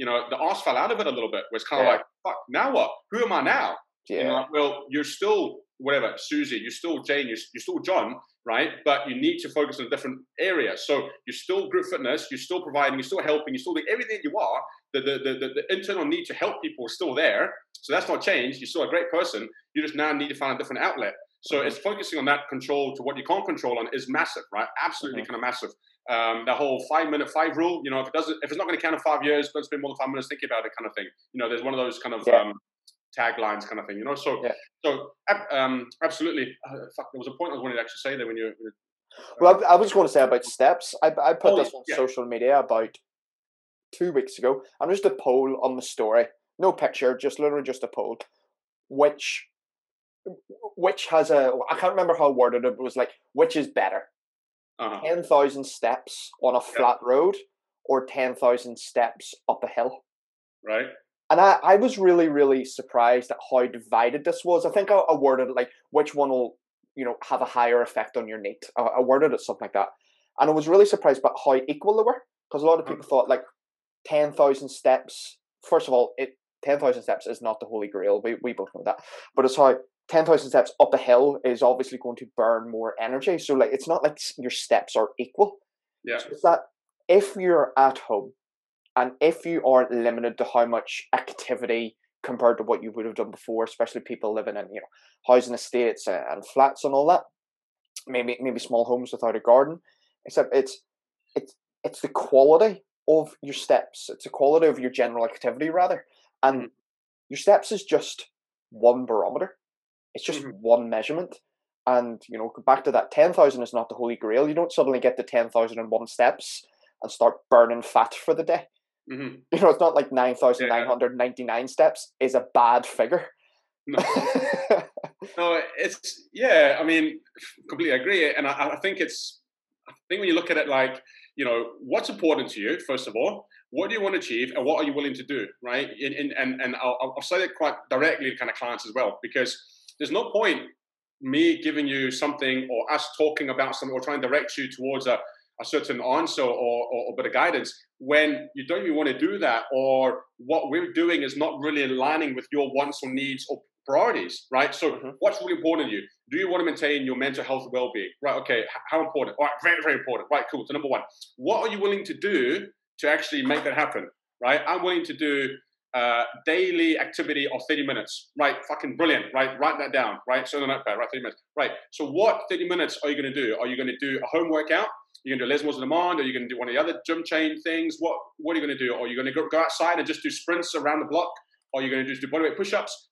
you know, the arse fell out of it a little bit. Was kind of Yeah. like, fuck, now what? Who am I now? yeah, You know, like, well, you're still whatever, Susie, you're still Jane, you're, you're still John, right? But you need to focus on a different area. So you're still group fitness, you're still providing, you're still helping, you're still doing everything you are. The, the, the, the, the internal need to help people is still there. So that's not changed. You're still a great person. You just now need to find a different outlet. So it's focusing on that control to what you can't control on is massive, right? Absolutely Mhm. kind of massive. Um, the whole five minute five rule, you know, if it doesn't, if it's not going to count in five years, don't spend more than five minutes thinking about it, kind of thing. You know, there's one of those kind of Yeah. um, taglines, kind of thing. You know, so Yeah. so um, absolutely. Uh, fuck, there was a point I was wanting to actually say there when you. when you- Well, I, I was just going to say about steps. I, I put Oh, this on yeah. social media about two weeks ago. I'm just a poll on the story, no picture, just literally just a poll. Which, which has a I can't remember how I worded it. But it was like which is better, uh-huh. ten thousand steps on a flat road or ten thousand steps up a hill. Right. And I, I was really, really surprised at how divided this was. I think I, I worded it like which one will, you know, have a higher effect on your NEAT. I, I worded it something like that. And I was really surprised by how equal they were. Because a lot of people thought like 10,000 steps. First of all, it 10,000 steps is not the holy grail. We, we both know that. But it's how 10,000 steps up a hill is obviously going to burn more energy. So like it's not like your steps are equal. Yeah. So it's that if you're at home and if you aren't limited to how much activity compared to what you would have done before, especially people living in you know housing estates and, and flats and all that, maybe maybe small homes without a garden, except it's it's it's the quality of your steps. It's the quality of your general activity rather, and hmm. your steps is just one barometer. It's just Mhm. one measurement. And you know, back to that ten thousand is not the holy grail. You don't suddenly get to ten thousand and one steps and start burning fat for the day. hmm You know, it's not like nine thousand nine hundred ninety nine steps is a bad figure. No. No, it's yeah. I mean, completely agree, and I, I think it's. I think when you look at it, like you know, what's important to you first of all. What do you want to achieve, and what are you willing to do, right? And and and, and I'll, I'll say that quite directly to kind of clients as well, because there's no point me giving you something or us talking about something or trying to direct you towards a, a certain answer or, or, or bit of guidance when you don't even want to do that or what we're doing is not really aligning with your wants or needs or priorities, right? So Mhm. what's really important to you? Do you want to maintain your mental health well-being? Right, okay, how important? All right, very, very important. Right, cool. So number one, what are you willing to do to actually make that happen? Right? I'm willing to do uh, daily activity of 30 minutes. Right, fucking brilliant. Right, write that down. Right, so on a notepad. Right, 30 minutes. Right. So what 30 minutes are you going to do? Are you going to do a home workout? You're going to do Les Mills on demand, or you're going to do one of the other gym chain things. What What are you going to do? Are you're going to go, go outside and just do sprints around the block, or you're going to just do bodyweight push-ups.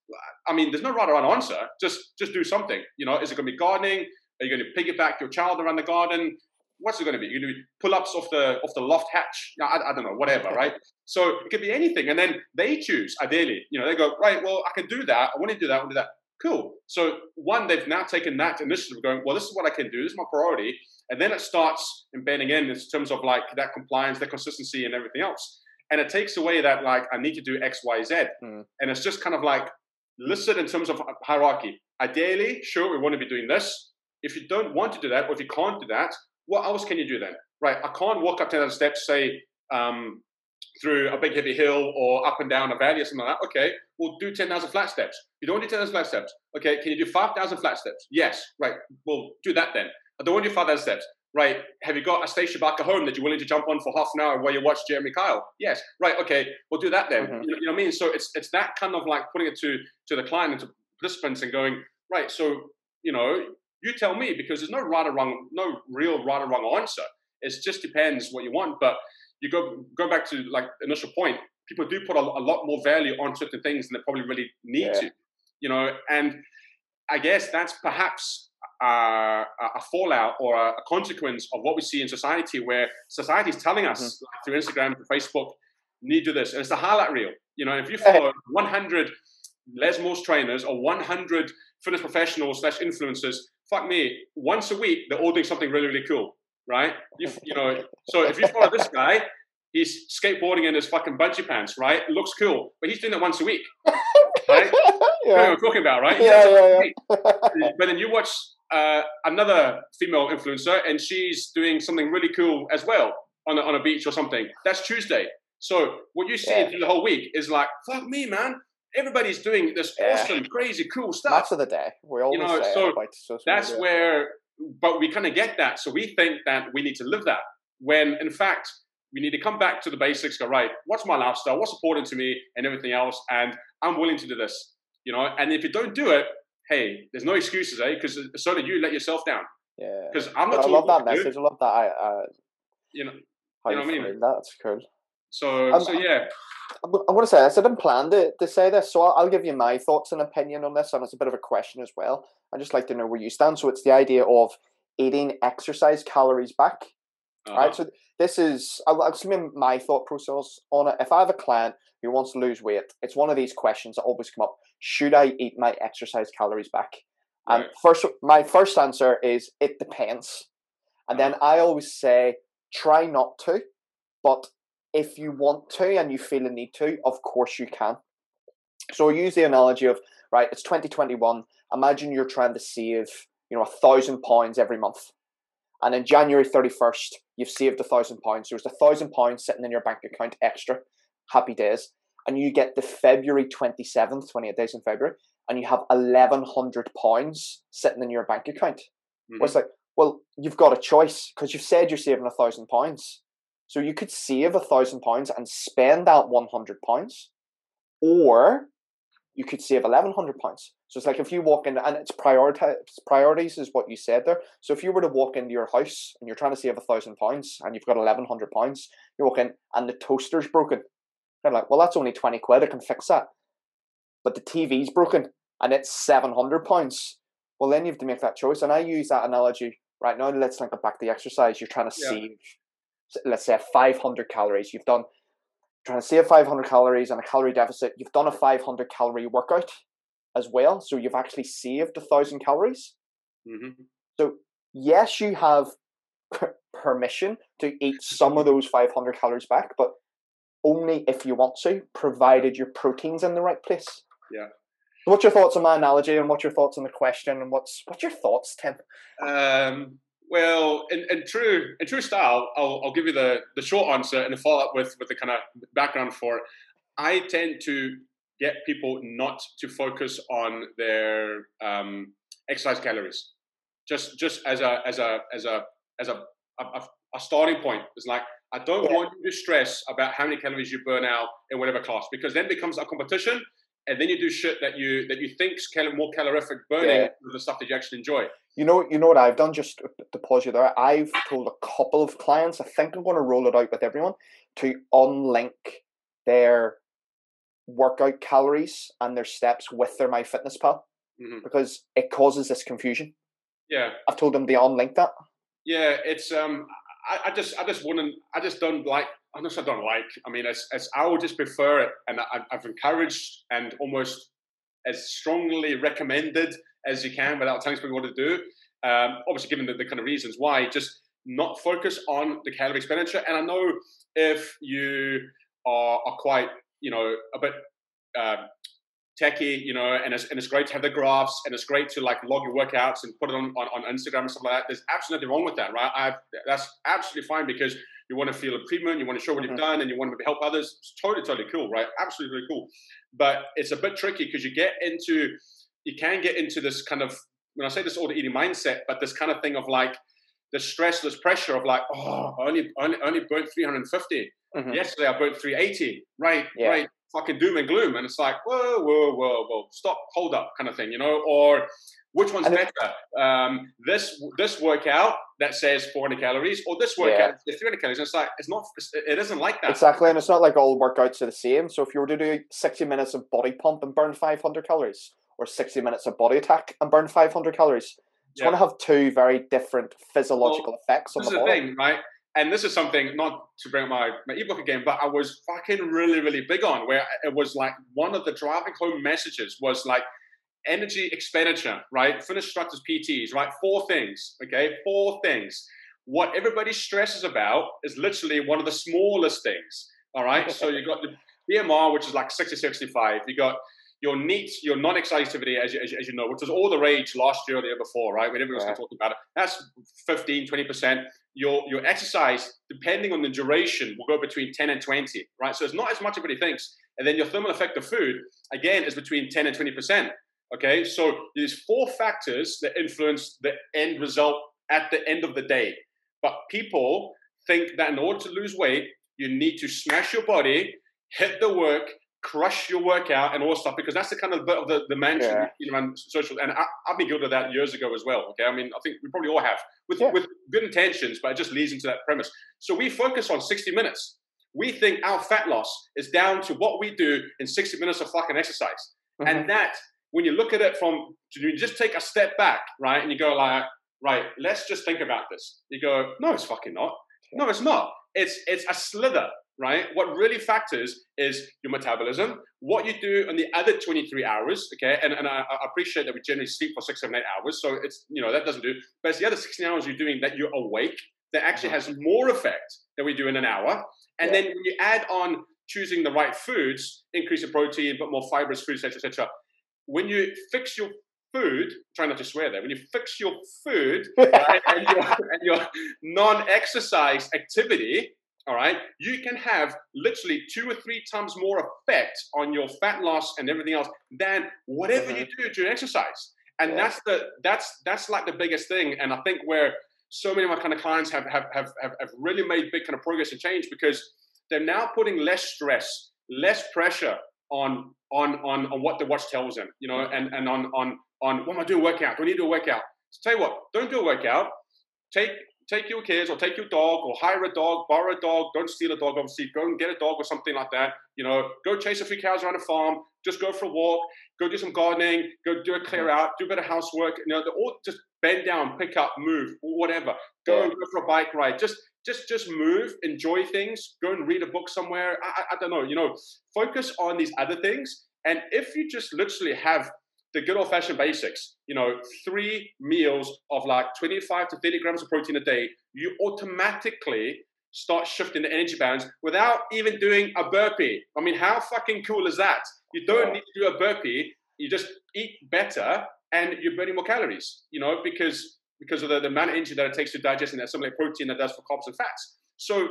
I mean, there's no right or wrong answer. Just just do something. You know, is it going to be gardening? Are you going to piggyback your child around the garden? What's it going to be? You're going to do pull-ups off the off the loft hatch? I, I don't know, whatever, right? So it could be anything, and then they choose. Ideally, you know, they go right. Well, I can do that. I want to do that. I want to do that. Cool. So one, they've now taken that initiative, going, well, this is what I can do. This is my priority, and then it starts embedding in in terms of like that compliance, that consistency, and everything else. And it takes away that like I need to do X, Y, Z, mm. and it's just kind of like listed in terms of hierarchy. Ideally, sure, we want to be doing this. If you don't want to do that, or if you can't do that, what else can you do then? Right? I can't walk up 10,000 steps, say, um, through a big heavy hill or up and down a valley or something like that. Okay, we'll do 10,000 flat steps. You don't want to do 10,000 flat steps. Okay, can you do 5,000 flat steps? Yes, right. We'll do that then. I don't want to do 5,000 steps. Right. Have you got a station back at home that you're willing to jump on for half an hour while you watch Jeremy Kyle? Yes. Right. Okay. We'll do that then. Mm-hmm. You, know, you, know, what I mean? So it's it's that kind of like putting it to to the client and to participants and going right. So you know, you tell me because there's no right or wrong, no real right or wrong answer. It just depends what you want. But you go go back to like initial point. People do put a, a lot more value on certain things than they probably really need yeah. to, you know. And I guess that's perhaps uh, a fallout or a, a, consequence of what we see in society, where society is telling us mm-hmm. like, through Instagram, through Facebook, need to do this, and it's the highlight reel. You know, if you follow 100 Les Mills trainers or 100 fitness professionals slash influencers, fuck me, once a week they're all doing something really really cool right? You, you know, so if you follow this guy, he's skateboarding in his fucking bungee pants, right? It looks cool, but he's doing it once a week, right? yeah. You know what I'm talking about, right? Yeah, yeah, yeah. but then you watch uh, another female influencer, and she's doing something really cool as well on a, on a beach or something. That's Tuesday. So what you see yeah. through the whole week is like, fuck me, man. Everybody's doing this yeah. awesome, crazy, cool stuff. Match of the day. We always you know, say so that's where but we kind of get that. So we think that we need to live that when in fact we need to come back to the basics, go, right, what's my lifestyle? What's important to me and everything else? And I'm willing to do this, you know? And if you don't do it, hey, there's no excuses, eh? Because so did you let yourself down. Yeah. Because I'm not I love that message. I love that. I, uh, you know, you know what I mean? That's cool. So, um, so yeah. I'm, going to say this. I didn't plan to, to say this, so I'll, I'll give you my thoughts and opinion on this, and it's a bit of a question as well. I just like to know where you stand. So it's the idea of eating exercise calories back. Uh-huh. Right. So this is I'll, I'll explain my thought process on it. If I have a client who wants to lose weight, it's one of these questions that always come up: Should I eat my exercise calories back? Right. And first, my first answer is it depends. And then uh-huh. I always say try not to, but if you want to and you feel a need to, of course you can. So I use the analogy of right, it's 2021. Imagine you're trying to save you know, a thousand pounds every month. And in January 31st, you've saved a thousand pounds. There's a thousand pounds sitting in your bank account extra. Happy days. And you get the February 27th, 28 days in February, and you have 1100 pounds sitting in your bank account. Mm-hmm. Well, it's like, well, you've got a choice because you've said you're saving a thousand pounds. So you could save a thousand pounds and spend that 100 pounds, or you could save 1100 pounds. So it's like if you walk in, and it's prioritize priorities is what you said there. So if you were to walk into your house and you're trying to save a thousand pounds and you've got eleven hundred pounds, you walk in and the toaster's broken. They're like, well, that's only twenty quid. I can fix that. But the TV's broken and it's seven hundred pounds. Well, then you have to make that choice. And I use that analogy right now. Let's link it back to the exercise. You're trying to yeah. save, let's say, five hundred calories. You've done trying to save 500 calories and a calorie deficit. You've done a 500 calorie workout as well. So you've actually saved a thousand calories. Mm-hmm. So yes, you have permission to eat some of those 500 calories back, but only if you want to, provided your protein's in the right place. Yeah. What's your thoughts on my analogy, and what's your thoughts on the question, and what's what's your thoughts, Tim? Um, well, in, in, true in true style, I'll, I'll give you the, the short answer and the follow up with with the kind of background for it. I tend to get people not to focus on their um, exercise calories. Just just as a as a as a as a a, a starting point. It's like I don't yeah. want you to stress about how many calories you burn out in whatever class because then it becomes a competition and then you do shit that you that you think's more calorific burning Yeah. the stuff that you actually enjoy. You know, you know what I've done. Just to pause you there, I've told a couple of clients. I think I'm going to roll it out with everyone to unlink their workout calories and their steps with their MyFitnessPal Mhm. because it causes this confusion. Yeah, I've told them to unlink that. yeah. It's um, I, I just I just wouldn't. I just don't like. I just I don't like. I mean, as as I would just prefer it, and I, I've encouraged and almost as strongly recommended as you can without telling people what to do. Um, obviously, given the, the kind of reasons why, just not focus on the calorie expenditure. And I know if you are, are quite, you know, a bit um, techie, you know, and it's, and it's great to have the graphs and it's great to like log your workouts and put it on, on, on Instagram and stuff like that. There's absolutely nothing wrong with that, right? I've, that's absolutely fine because you want to feel improvement, you want to show what Mhm. you've done, and you want to help others. It's totally, totally cool, right? Absolutely really cool. But it's a bit tricky because you get into, you can get into this kind of, when I say this order eating mindset, but this kind of thing of like the stress, this pressure of like, oh, I only, only, only burnt 350. Mhm. Yesterday I burnt 380. Right, Yeah. right. Fucking doom and gloom. And it's like, whoa, whoa, whoa, whoa, stop, hold up, kind of thing, you know? Or which one's better? Um, this this workout that says 400 calories, or this workout that 300 calories. And it's like, it's not, it isn't like that. Exactly, and it's not like all workouts are the same. So if you were to do 60 minutes of body pump and burn 500 calories, or 60 minutes of body attack and burn 500 calories, it's Yeah. going to have two very different physiological effects on this the is the body. thing, right? And this is something not to bring up my, my ebook again, but I was fucking really, really big on where it was like one of the driving home messages was like energy expenditure, right? Fitness instructors, PTs, right? Four things, okay? Four things. What everybody stresses about is literally one of the smallest things, all right? so you got the BMR, which is like 60, 65. You got your NEAT, your non-exercise activity, as you, as, you, as you know, which was all the rage last year or the year before, right? When everyone was Yeah. talking about it. That's 15, 20%. Your, your exercise, depending on the duration, will go between 10 and 20, right? So it's not as much as everybody thinks. And then your thermal effect of food, again, is between 10 and 20%. Okay, so there's four factors that influence the end result at the end of the day. But people think that in order to lose weight, you need to smash your body, hit the work, crush your workout, and all stuff because that's the kind of bit of the, the mantra Yeah. you know, around social. And I, I've been guilty of that years ago as well. Okay, I mean, I think we probably all have with Yeah. with good intentions, but it just leads into that premise. So we focus on 60 minutes. We think our fat loss is down to what we do in 60 minutes of fucking exercise. Mhm. And that, when you look at it from, you just take a step back, right? And you go like, right, let's just think about this. You go, no, it's fucking not. No, it's not. It's it's a slither, right? What really factors is your metabolism, what you do on the other 23 hours, okay? And, and I, I appreciate that we generally sleep for six, seven, eight hours. So it's, you know, that doesn't do, but it's the other 16 hours you're doing that you're awake that actually uh-huh. has more effect than we do in an hour. And Yeah. then when you add on choosing the right foods, increase in protein, but more fibrous foods, etc., etc. When you fix your food, try not to swear there. When you fix your food right, and your, and your non-exercise activity, all right, you can have literally two or three times more effect on your fat loss and everything else than whatever you uh-huh. do during exercise. And Yeah. that's the that's that's like the biggest thing. And I think where so many of my kind of clients have have have have, have really made big kind of progress and change because they're now putting less stress, less pressure on on on on what the watch tells them, you know, mm. and and on on on what am I doing a workout? Do I need to do a workout? So tell you what, don't do a workout. Take take your kids or take your dog or hire a dog, borrow a dog. Don't steal a dog, obviously. Go and get a dog or something like that. You know, go chase a few cows around a farm. Just go for a walk. Go do some gardening. Go do a clear mm-hmm. out. Do a bit of housework. You know, all just bend down, pick up, move, or whatever. Go Yeah. go for a bike ride. Just just just move, enjoy things. Go and read a book somewhere. I, I, I don't know. You know, focus on these other things. And if you just literally have the good old fashioned basics, you know, three meals of like 25 to 30 grams of protein a day, you automatically start shifting the energy balance without even doing a burpee. I mean, how fucking cool is that? You don't need to do a burpee. You just eat better and you're burning more calories, you know, because because of the, the amount of energy that it takes to digest and assimilate protein that does for carbs and fats. So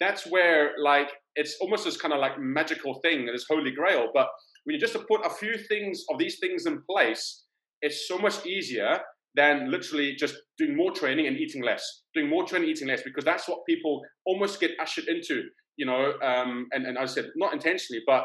that's where like it's almost this kind of like magical thing, this holy grail. But when you just to put a few things of these things in place, it's so much easier than literally just doing more training and eating less. Doing more training, eating less, because that's what people almost get ushered into, you know. Um, and, and I said not intentionally, but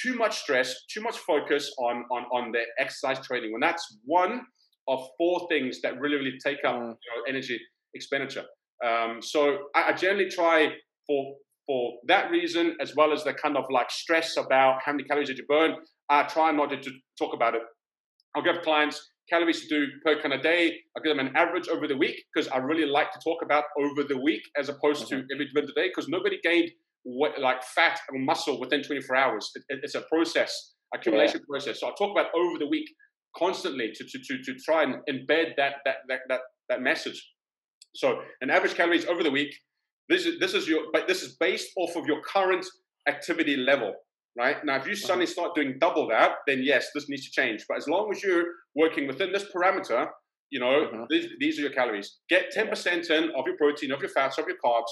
too much stress, too much focus on on on the exercise training. When that's one of four things that really really take up mm. you know, energy expenditure. Um, so I, I generally try for for that reason, as well as the kind of like stress about how many calories did you burn. I try not to, to talk about it. I'll give clients calories to do per kind of day. I give them an average over the week because I really like to talk about over the week as opposed mm-hmm. to every individual day because nobody gained what, like fat and muscle within 24 hours. It, it, it's a process, accumulation yeah. process. So I talk about over the week constantly to, to, to, to try and embed that, that, that, that, that message. So an average calories over the week. This is this is your but this is based off of your current activity level, right? Now, if you uh-huh. suddenly start doing double that, then yes, this needs to change. But as long as you're working within this parameter, you know, uh-huh. these, these are your calories. Get 10% in of your protein, of your fats, of your carbs.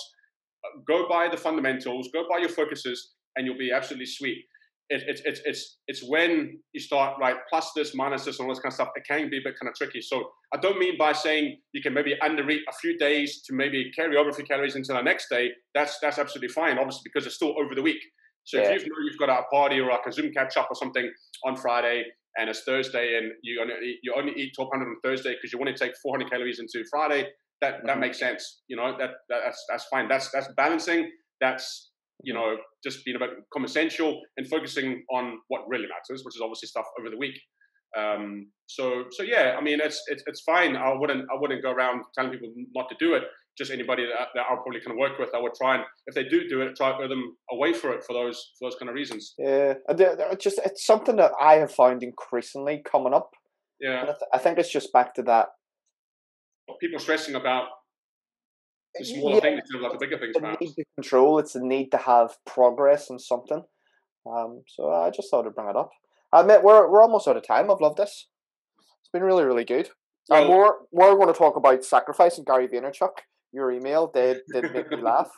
Go by the fundamentals, go by your focuses, and you'll be absolutely sweet it, it, it, it's it's when you start right plus this minus this and all this kind of stuff it can be a bit kind of tricky. So i don't mean by saying you can maybe undereat a few days to maybe carry over a few calories into the next day. That's that's absolutely fine obviously because it's still over the week. So yeah. if you know you've got a party or like a zoom catch up or something on friday and it's thursday and you only eat, you only eat 1200 on thursday because you want to take 400 calories into friday that that mm-hmm. makes sense you know that, that that's that's fine. That's that's balancing. That's you know, just being about common essential and focusing on what really matters, which is obviously stuff over the week. Um, so, so yeah, I mean, it's, it's, it's fine. I wouldn't, I wouldn't go around telling people not to do it. Just anybody that, that I'll probably kind of work with, I would try and, if they do do it, try to them away for it for those, for those kind of reasons. Yeah, and just it's something that I have found increasingly coming up. Yeah, I, th- I think it's just back to that. People stressing about the smaller yeah, things instead of like the bigger things. The need to control. It's the need to have progress and something. Um, so I just thought I'd bring it up. I admit we're we're almost out of time. I've loved this. It's been really really good. Well, and we're we're going to talk about sacrifice and Gary Vaynerchuk. Your email did did make me laugh.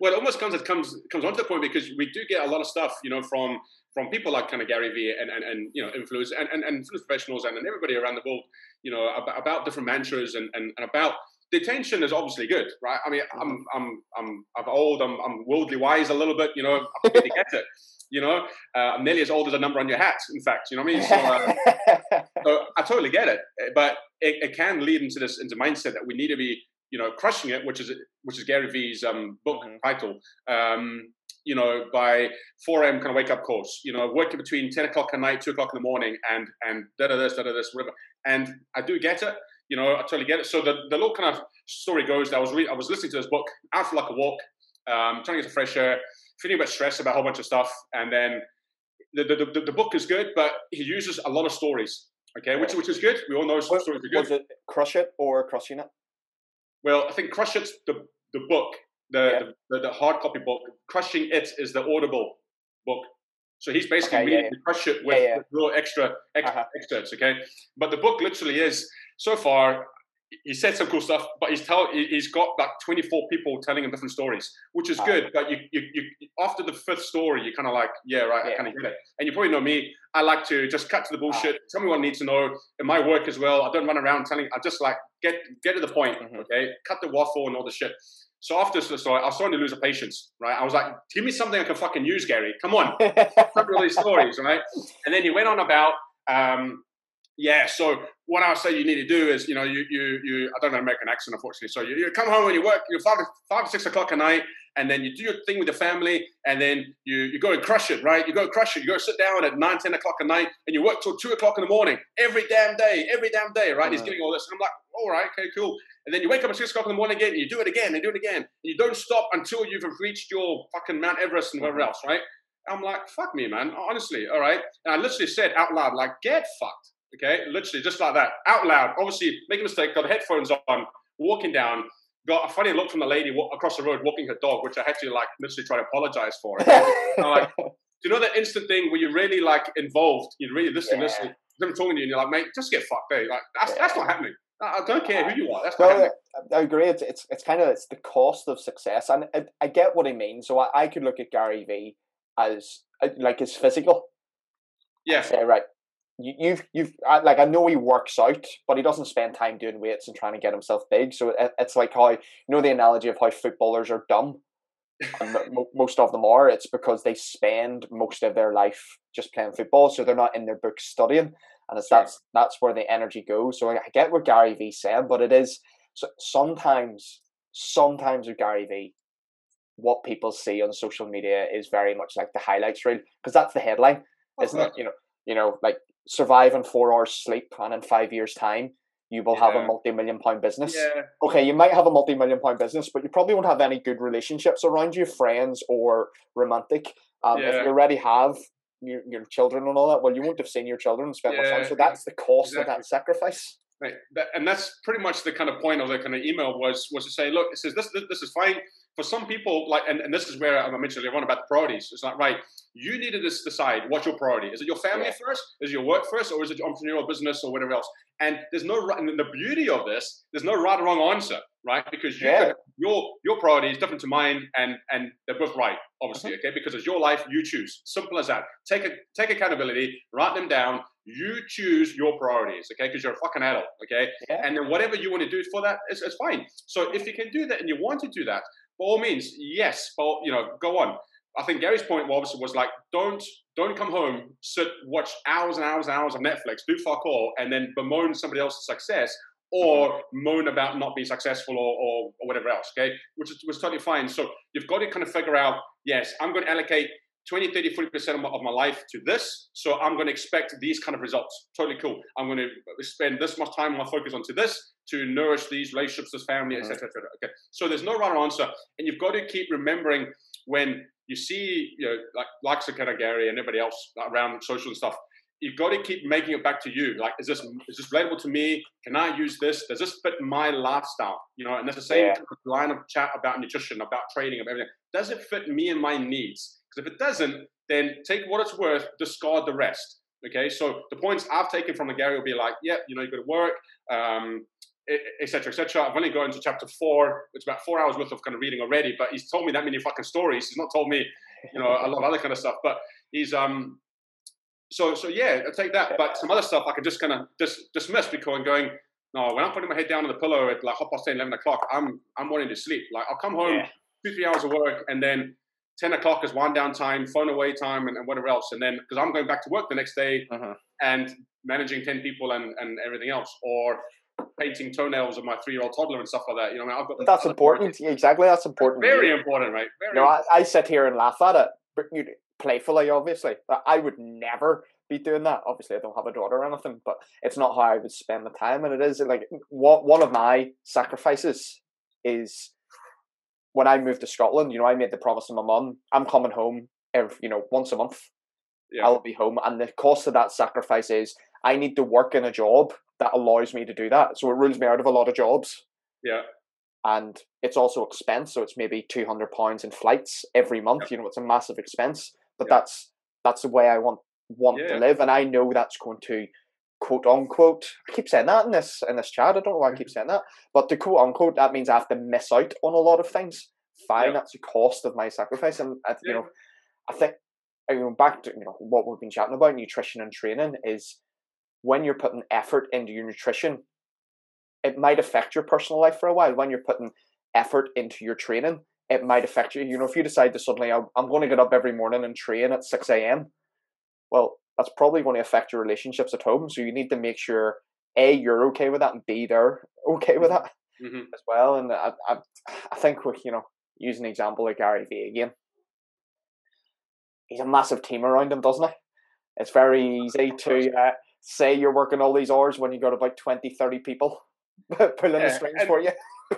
Well, it almost comes it comes comes onto the point because we do get a lot of stuff, you know, from from people like kind of Gary Vee and, and, and you know influencers and, and, and influence professionals and, and everybody around the world, you know, about, about different mantras and, and, and about detention is obviously good, right? I mean, I'm mm-hmm. I'm I'm I'm old, I'm I'm worldly wise a little bit, you know, I get it. You know, uh, I'm nearly as old as a number on your hat. In fact, you know what I mean. So, uh, so I totally get it, but it, it, can lead into this into mindset that we need to be, you know, crushing it, which is which is Gary Vee's um, book mm-hmm. title. Um, you know, by 4 a.m. kind of wake up course, you know, working between 10 o'clock at night, 2 o'clock in the morning, and and da da this, da da this, whatever. And I do get it you know, I totally get it. So the, the little kind of story goes that I was re- I was listening to this book out for like a walk, um, trying to get some fresh air, feeling a bit stressed about a whole bunch of stuff, and then the, the, the, the book is good, but he uses a lot of stories. Okay, which which is good. We all know what, stories are good. Was it Crush It or Crushing It? Well, I think Crush It's the the book, the, yeah. the, the, the hard copy book. Crushing It is the Audible book. So he's basically okay, reading yeah, yeah. the crush it with, yeah, little extra, extra uh-huh. excerpts, okay? But the book literally is so far he said some cool stuff, but he's tell he's got like 24 people telling him different stories, which is good. But you, you, you after the fifth story, you're kind of like, yeah, right. I kind of get it. And you probably know me. I like to just cut to the bullshit. Tell me what I need to know in my work as well. I don't run around telling. I just like get get to the point. Mm-hmm. Okay, cut the waffle and all the shit. So after the story, I was starting to lose a patience, right? I was like, give me something I can fucking use, Gary. Come on, all these stories, right? And then he went on about um, yeah, so what I would say you need to do is, you know, you you you I don't know American accent unfortunately. So you, you come home when you work, you're five to five six o'clock at night, and then you do your thing with the family, and then you you go and crush it, right? You go and crush it. You go sit down at nine, ten o'clock at night, and you work till two o'clock in the morning every damn day, every damn day, right? He's getting all this, and I'm like, all right, okay, cool. And then you wake up at six o'clock in the morning again, and you do it again, and do it again, and you don't stop until you've reached your fucking Mount Everest and whatever mm-hmm. else, right? I'm like, fuck me, man. Honestly, all right. And I literally said out loud, like, get fucked. Okay, literally just like that, out loud. Obviously, make a mistake, got headphones on, walking down, got a funny look from the lady across the road walking her dog, which I had to like literally try to apologize for. like, do you know that instant thing where you're really like involved, you're really listening, yeah. listening, them talking to you, and you're like, mate, just get fucked, eh? Like that's yeah. that's not happening. I don't care who you are. That's not happening. I agree. It's, it's it's kind of it's the cost of success, and I, I get what he means. So I, I could look at Gary Vee as uh, like his physical. Yeah. Say, right, you, you've you've like I know he works out, but he doesn't spend time doing weights and trying to get himself big. So it, it's like how you know the analogy of how footballers are dumb. and most of them are, it's because they spend most of their life just playing football, so they're not in their books studying, and it's sure. that's that's where the energy goes. So I get what Gary Vee said, but it is so sometimes sometimes with Gary Vee, what people see on social media is very much like the highlights reel because that's the headline, isn't it? You know, you know, like survive on four hours sleep, and in five years' time, you will yeah. have a multi-million pound business. Yeah. Okay, you might have a multi-million pound business, but you probably won't have any good relationships around you, friends or romantic. Um, yeah. If you already have your, your children and all that, well, you won't have seen your children spend much time. So that's the cost exactly. of that sacrifice. Right. And that's pretty much the kind of point of the kind of email was was to say, look, it says this this, this is fine for some people. Like, and, and this is where I mentioned earlier on about the priorities. It's like, right, you need to decide what's your priority. Is it your family yeah. first? Is it your work first, or is it your entrepreneurial business or whatever else? And there's no right. And the beauty of this, there's no right or wrong answer, right? Because you yeah. your your priority is different to mine, and and they're both right, obviously, mm-hmm. okay? Because it's your life, you choose. Simple as that. Take a, take accountability, write them down, you choose your priorities, okay? Because you're a fucking adult, okay? Yeah. And then whatever you want to do for that is, it's fine. So if you can do that and you want to do that, by all means, yes, but you know, go on. I think Gary's point obviously was like, don't don't come home, sit, watch hours and hours and hours of Netflix, do fuck all, and then bemoan somebody else's success or mm-hmm. moan about not being successful or, or, or whatever else. Okay, which is, was totally fine. So you've got to kind of figure out, yes, I'm going to allocate 20, 30, 40% of my, of my life to this. So I'm going to expect these kind of results. Totally cool. I'm going to spend this much time, my focus onto this to nourish these relationships, this family, etc., mm-hmm. etc. Et okay. So there's no right answer. And you've got to keep remembering when you see, you know, like, like Sakata Gary and everybody else around social and stuff, you've got to keep making it back to you. Like, is this is this relatable to me? Can I use this? Does this fit my lifestyle? You know, and there's the same yeah. line of chat about nutrition, about training, about everything. Does it fit me and my needs? Because if it doesn't, then take what it's worth, discard the rest. Okay, so the points I've taken from the Gary will be like, yeah, you know, you got to work, um, etc., etc. I've only gone to chapter four. It's about four hours worth of kind of reading already, but he's told me that many fucking stories. He's not told me, you know, a lot of other kind of stuff. But he's um, so so yeah, I take that. But some other stuff I can just kind of dis- dismiss because I'm going. No, when I'm putting my head down on the pillow at like half past 10, 11 o'clock, I'm I'm wanting to sleep. Like I'll come home, yeah. two three hours of work, and then 10 o'clock is wind down time, phone away time, and, and whatever else. And then, because I'm going back to work the next day uh-huh. and managing 10 people and, and everything else, or painting toenails of my three year old toddler and stuff like that. You know, I mean, I've got that's important. exactly. That's important. Very important, right? Very you know, I, I, sit here and laugh at it, but you playfully, obviously. I would never be doing that. Obviously, I don't have a daughter or anything, but it's not how I would spend the time. And it is like what one of my sacrifices is when I moved to Scotland, you know, I made the promise to my mum, I'm coming home every, you know, once a month. Yeah. I'll be home. And the cost of that sacrifice is I need to work in a job that allows me to do that. So it rules me out of a lot of jobs. Yeah. And it's also expense. So it's maybe two hundred pounds in flights every month. Yeah. You know, it's a massive expense. But yeah. that's that's the way I want want to live. And I know that's going to quote unquote. I keep saying that in this in this chat. I don't know why I keep mm-hmm. saying that, but the quote unquote that means I have to miss out on a lot of things. Fine, yeah. that's the cost of my sacrifice, and uh, you know, I think you know back to you know what we've been chatting about nutrition and training is when you're putting effort into your nutrition, it might affect your personal life for a while. When you're putting effort into your training, it might affect you. You know, if you decide to suddenly, I'm going to get up every morning and train at 6 a.m., well, that's probably going to affect your relationships at home. So you need to make sure a you're okay with that, and b they're okay with that mm-hmm. as well. And I, I, I think we, you know, use an example like Gary Vee again. He's a massive team around him, doesn't he? It's very easy to uh, say you're working all these hours when you've got about 20, 30 people pulling yeah, the strings and, for you.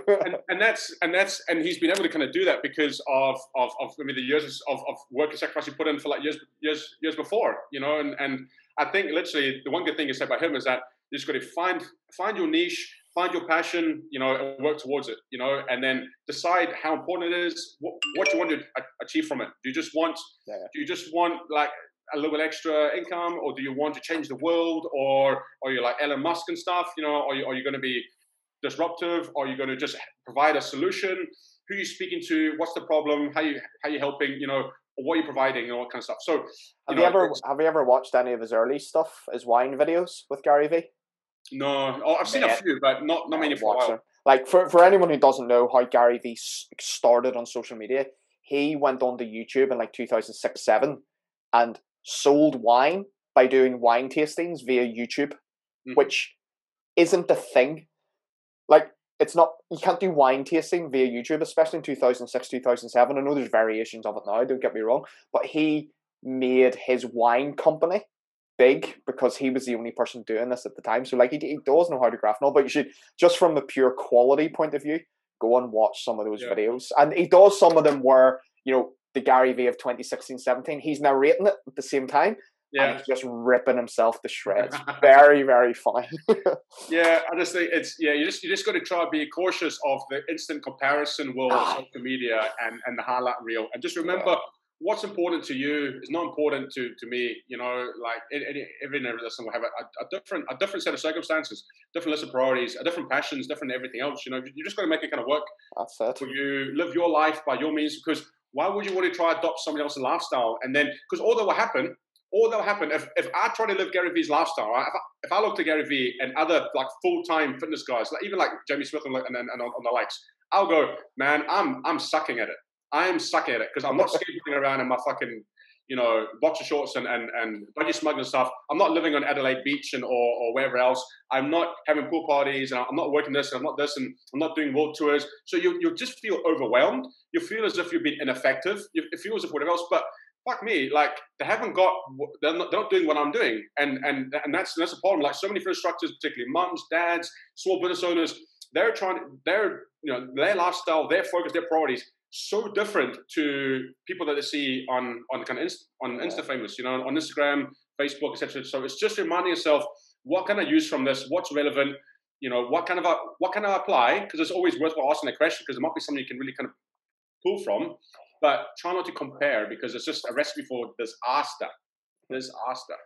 And, and, that's and that's and he's been able to kind of do that because of of, of I mean the years of, of work and sacrifice he put in for like years years years before, you know, and and I think literally the one good thing you said about him is that you just got to find find your niche, find your passion, you know, and work towards it, you know, and then decide how important it is, what, what you want to achieve from it. Do you just want yeah. do you just want like a little bit extra income, or do you want to change the world, or are you like Elon Musk and stuff? You know, are you, are you going to be disruptive? Are you going to just provide a solution? Who are you speaking to? What's the problem? How you how you helping? You know, what are you providing and all that kind of stuff. So, you have know, you ever have you ever watched any of his early stuff, his wine videos with Gary Vee? No, oh, I've seen a few, but not not many for a while. Like for for anyone who doesn't know how Gary Vee started on social media, he went on to YouTube in like 2006 7 and sold wine by doing wine tastings via YouTube, mm-hmm. which isn't a thing. Like, it's not, you can't do wine tasting via YouTube, especially in 2006, 2007. I know there's variations of it now, don't get me wrong, but he made his wine company big because he was the only person doing this at the time. So, like, he, he does know how to graph and but you should, just from the pure quality point of view, go and watch some of those yeah. videos. And he does some of them where, you know, the Gary Vee of 2016 17, he's narrating it at the same time. Yeah. he's just ripping himself to shreds. very, very funny. yeah, I just think it's yeah, you just you just got to try to be cautious of the instant comparison world of ah. social media and, and the highlight reel. And just remember yeah. what's important to you is not important to, to me. You know, like every and every listener will have a, a, different a different set of circumstances, different list of priorities, a different passions, different everything else. You know, you just got to make it kind of work. That's it. For you live your life by your means because why would you want to try adopt somebody else's lifestyle and then because all that will happen all that will happen if, if I try to live Gary Vee's lifestyle, right? if, I, if I look to Gary Vee and other like full time fitness guys, like even like Jamie Smith and, and, and on, on, the likes, I'll go, man, I'm I'm sucking at it. I am sucking at it because I'm not skateboarding around in my fucking you know boxer shorts and and and budgie smuggling stuff. I'm not living on Adelaide Beach and or, or wherever else. I'm not having pool parties and I'm not working this and I'm not this and I'm not doing world tours. So you you just feel overwhelmed. You feel as if you've been ineffective. You, it feels as if whatever else, but fuck me, like they haven't got, they're not, they're not doing what I'm doing, and and and that's that's a problem. Like so many infrastructures, particularly mums, dads, small business owners, they're trying, they're you know their lifestyle, their focus, their priorities so different to people that they see on on kind of Insta, on Insta famous, you know, on Instagram, Facebook, etc. So it's just reminding yourself what can I use from this, what's relevant, you know, what kind of what can I apply? Because it's always worthwhile asking a question because it might be something you can really kind of pull from. But try not to compare because it's just a recipe for disaster. Disaster.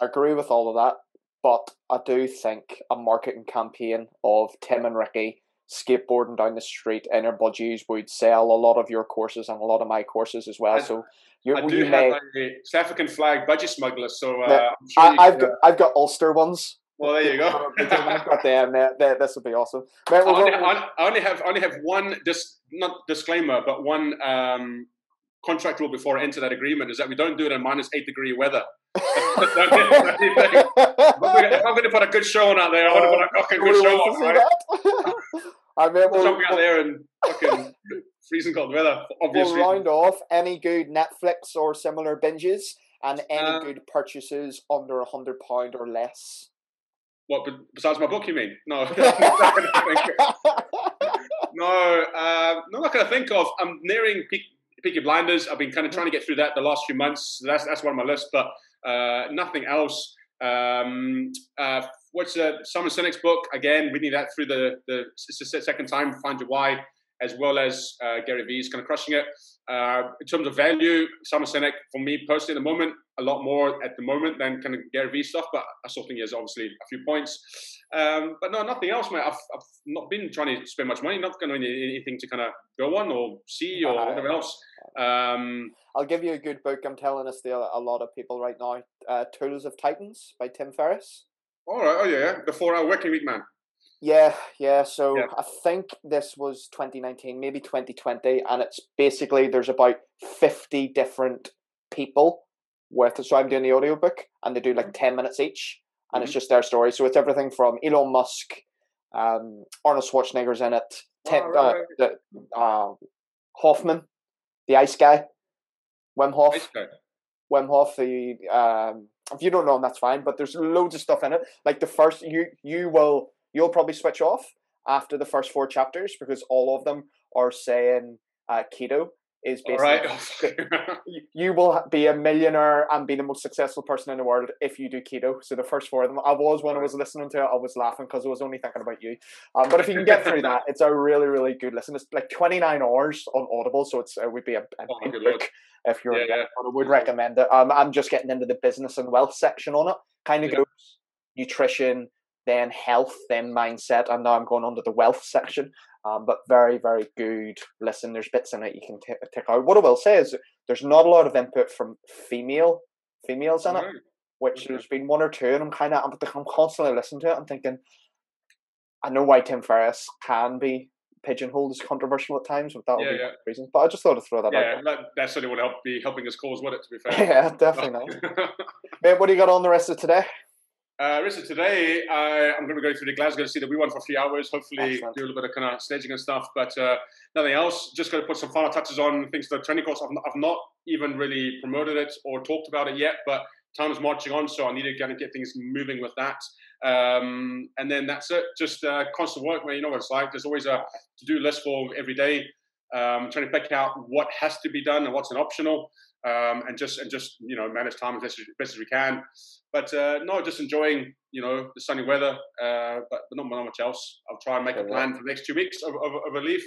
I agree with all of that, but I do think a marketing campaign of Tim and Ricky skateboarding down the street in our budgies would sell a lot of your courses and a lot of my courses as well. I, so you, I do you have may, a South African flag budgie smuggler. So uh, sure I, have got I've got Ulster ones. Well, there you go. Got them. This would be awesome. I, only, I only have I only have one dis, not disclaimer, but one um, contract rule before I enter that agreement is that we don't do it in minus eight degree weather. if I'm going to put a good show on out there, I want to put a fucking good show on. Right? I mean, we'll, jumping out there and fucking freezing cold weather. Obviously, we'll round off any good Netflix or similar binges and any uh, good purchases under a hundred pound or less. What? Besides my book, you mean? No. no, uh, not going to think of. I'm nearing peak Peaky Blinders. I've been kind of trying to get through that the last few months. That's that's one on my list, but uh, nothing else. Um, uh, what's the Simon Sinek's book? Again, reading that through the the second time, Find Your Why, as well as uh, Gary Vee's kind of crushing it. Uh, in terms of value, Simon Sinek, for me personally, at the moment, a lot more at the moment than kind of Gary Vee stuff, but I still think he has obviously a few points. Um, but no, nothing else, mate. I've, I've not been trying to spend much money, not going to anything to kind of go on or see or whatever else. Um, I'll give you a good book. I'm telling this to a lot of people right now. Uh, Tools of Titans by Tim Ferriss. All right. Oh yeah, the four-hour working week man. Yeah, yeah. So yeah. I think this was 2019, maybe 2020, and it's basically there's about 50 different people with. So I'm doing the audiobook, and they do like 10 minutes each, and mm-hmm. it's just their story. So it's everything from Elon Musk, um, Arnold Schwarzenegger's in it, Tim, oh, right. uh, the, uh, Hoffman, the ice guy, Wim Hof. Wim Hof, the um, if you don't know him, that's fine. But there's loads of stuff in it. Like the first, you you will you'll probably switch off after the first four chapters because all of them are saying uh, keto is basically you, will be a millionaire and be the most successful person in the world if you do keto. So the first four of them, I was when I was listening to it, I was laughing because I was only thinking about you. Um, but if you can get through that, it's a really really good listen. It's like twenty nine hours on Audible, so it's it would be a, a oh, book if you're. Yeah, yeah. I would recommend it. Um, I'm just getting into the business and wealth section on it. Kind of yeah. goes nutrition, then health, then mindset, and now I'm going on to the wealth section. Um, but very, very good. Listen, there's bits in it you can t- take out. What I will say is there's not a lot of input from female females in it, which there's been one or two, and I'm kind of I'm, constantly listening to it. I'm thinking, I know why Tim Ferriss can be pigeonholed as controversial at times, but that Yeah, be yeah. reasons. But I just thought to throw that Yeah, out. that, that certainly would help be helping his cause, would it? To be fair. yeah, definitely not. Mate, what do you got on the rest of today? Uh, of today, I, I'm going to go through to Glasgow to see that we won for a few hours. Hopefully, Excellent. do a little bit of kind of staging and stuff, but uh, nothing else. Just going to put some final touches on things the training course. I've, I've not even really promoted it or talked about it yet, but time is marching on, so I need to kind of get things moving with that. Um, and then that's it. Just uh, constant work, man. You know what it's like. There's always a to-do list for every day. Um, trying to pick out what has to be done and what's an optional, um, and just and just you know manage time as best as, best as we can. But uh, no, just enjoying you know the sunny weather, uh, but, but not, not much else. I'll try and make a plan for the next two weeks of, of, of a leave,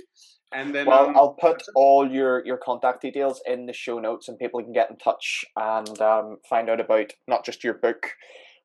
and then Well, um, I'll put all your, your contact details in the show notes, and people can get in touch and um, find out about not just your book,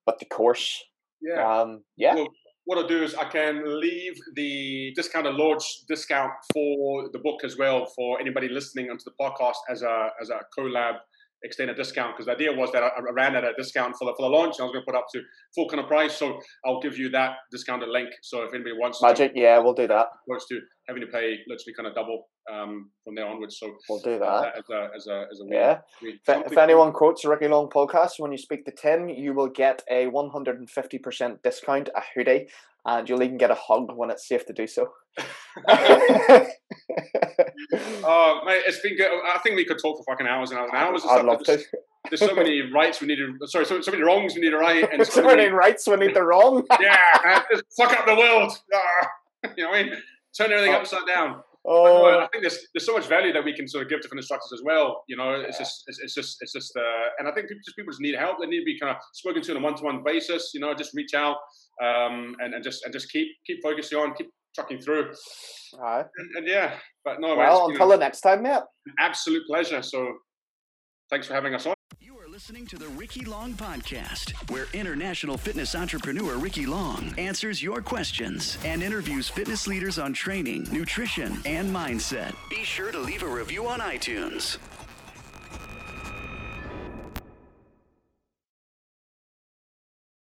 but the course. yeah. Um, yeah. Well, what I'll do is I can leave the discount discounted launch discount for the book as well for anybody listening onto the podcast as a as a collab extended discount because the idea was that I, I ran at a discount for the for the launch and I was going to put up to full kind of price so I'll give you that discounted link so if anybody wants Magic. Yeah, we'll do that. to, opposed to having to pay literally kind of double um, from there onwards so We'll do uh, that. as a as a as a Yeah. If, if anyone quotes a Ricky Long podcast when you speak to Tim, you will get a 150% discount, a hoodie, and you'll even get a hug when it's safe to do so. Oh, mate, it's been good. I think we could talk for fucking hours and hours and hours. and I'd stuff. love There's- to. There's so many rights we need to. Sorry, so, so many wrongs we need to right, and so So many many, rights when they're wrong. yeah, man, just fuck up the world. Ah, you know what I mean? Turn everything Oh. upside down. Oh, I think there's there's so much value that we can sort of give different instructors as well. You know, it's Yeah. just it's, it's just it's just uh, and I think people just people just need help. They need to be kind of spoken to on a one to one basis. You know, just reach out um, and and just and just keep keep focusing on keep trucking through. Alright. And, and yeah, but no, Well, it's until the next time, mate. an absolute pleasure. So thanks for having us on. Listening to the Ricky Long Podcast, where international fitness entrepreneur Ricky Long answers your questions and interviews fitness leaders on training, nutrition, and mindset. Be sure to leave a review on iTunes.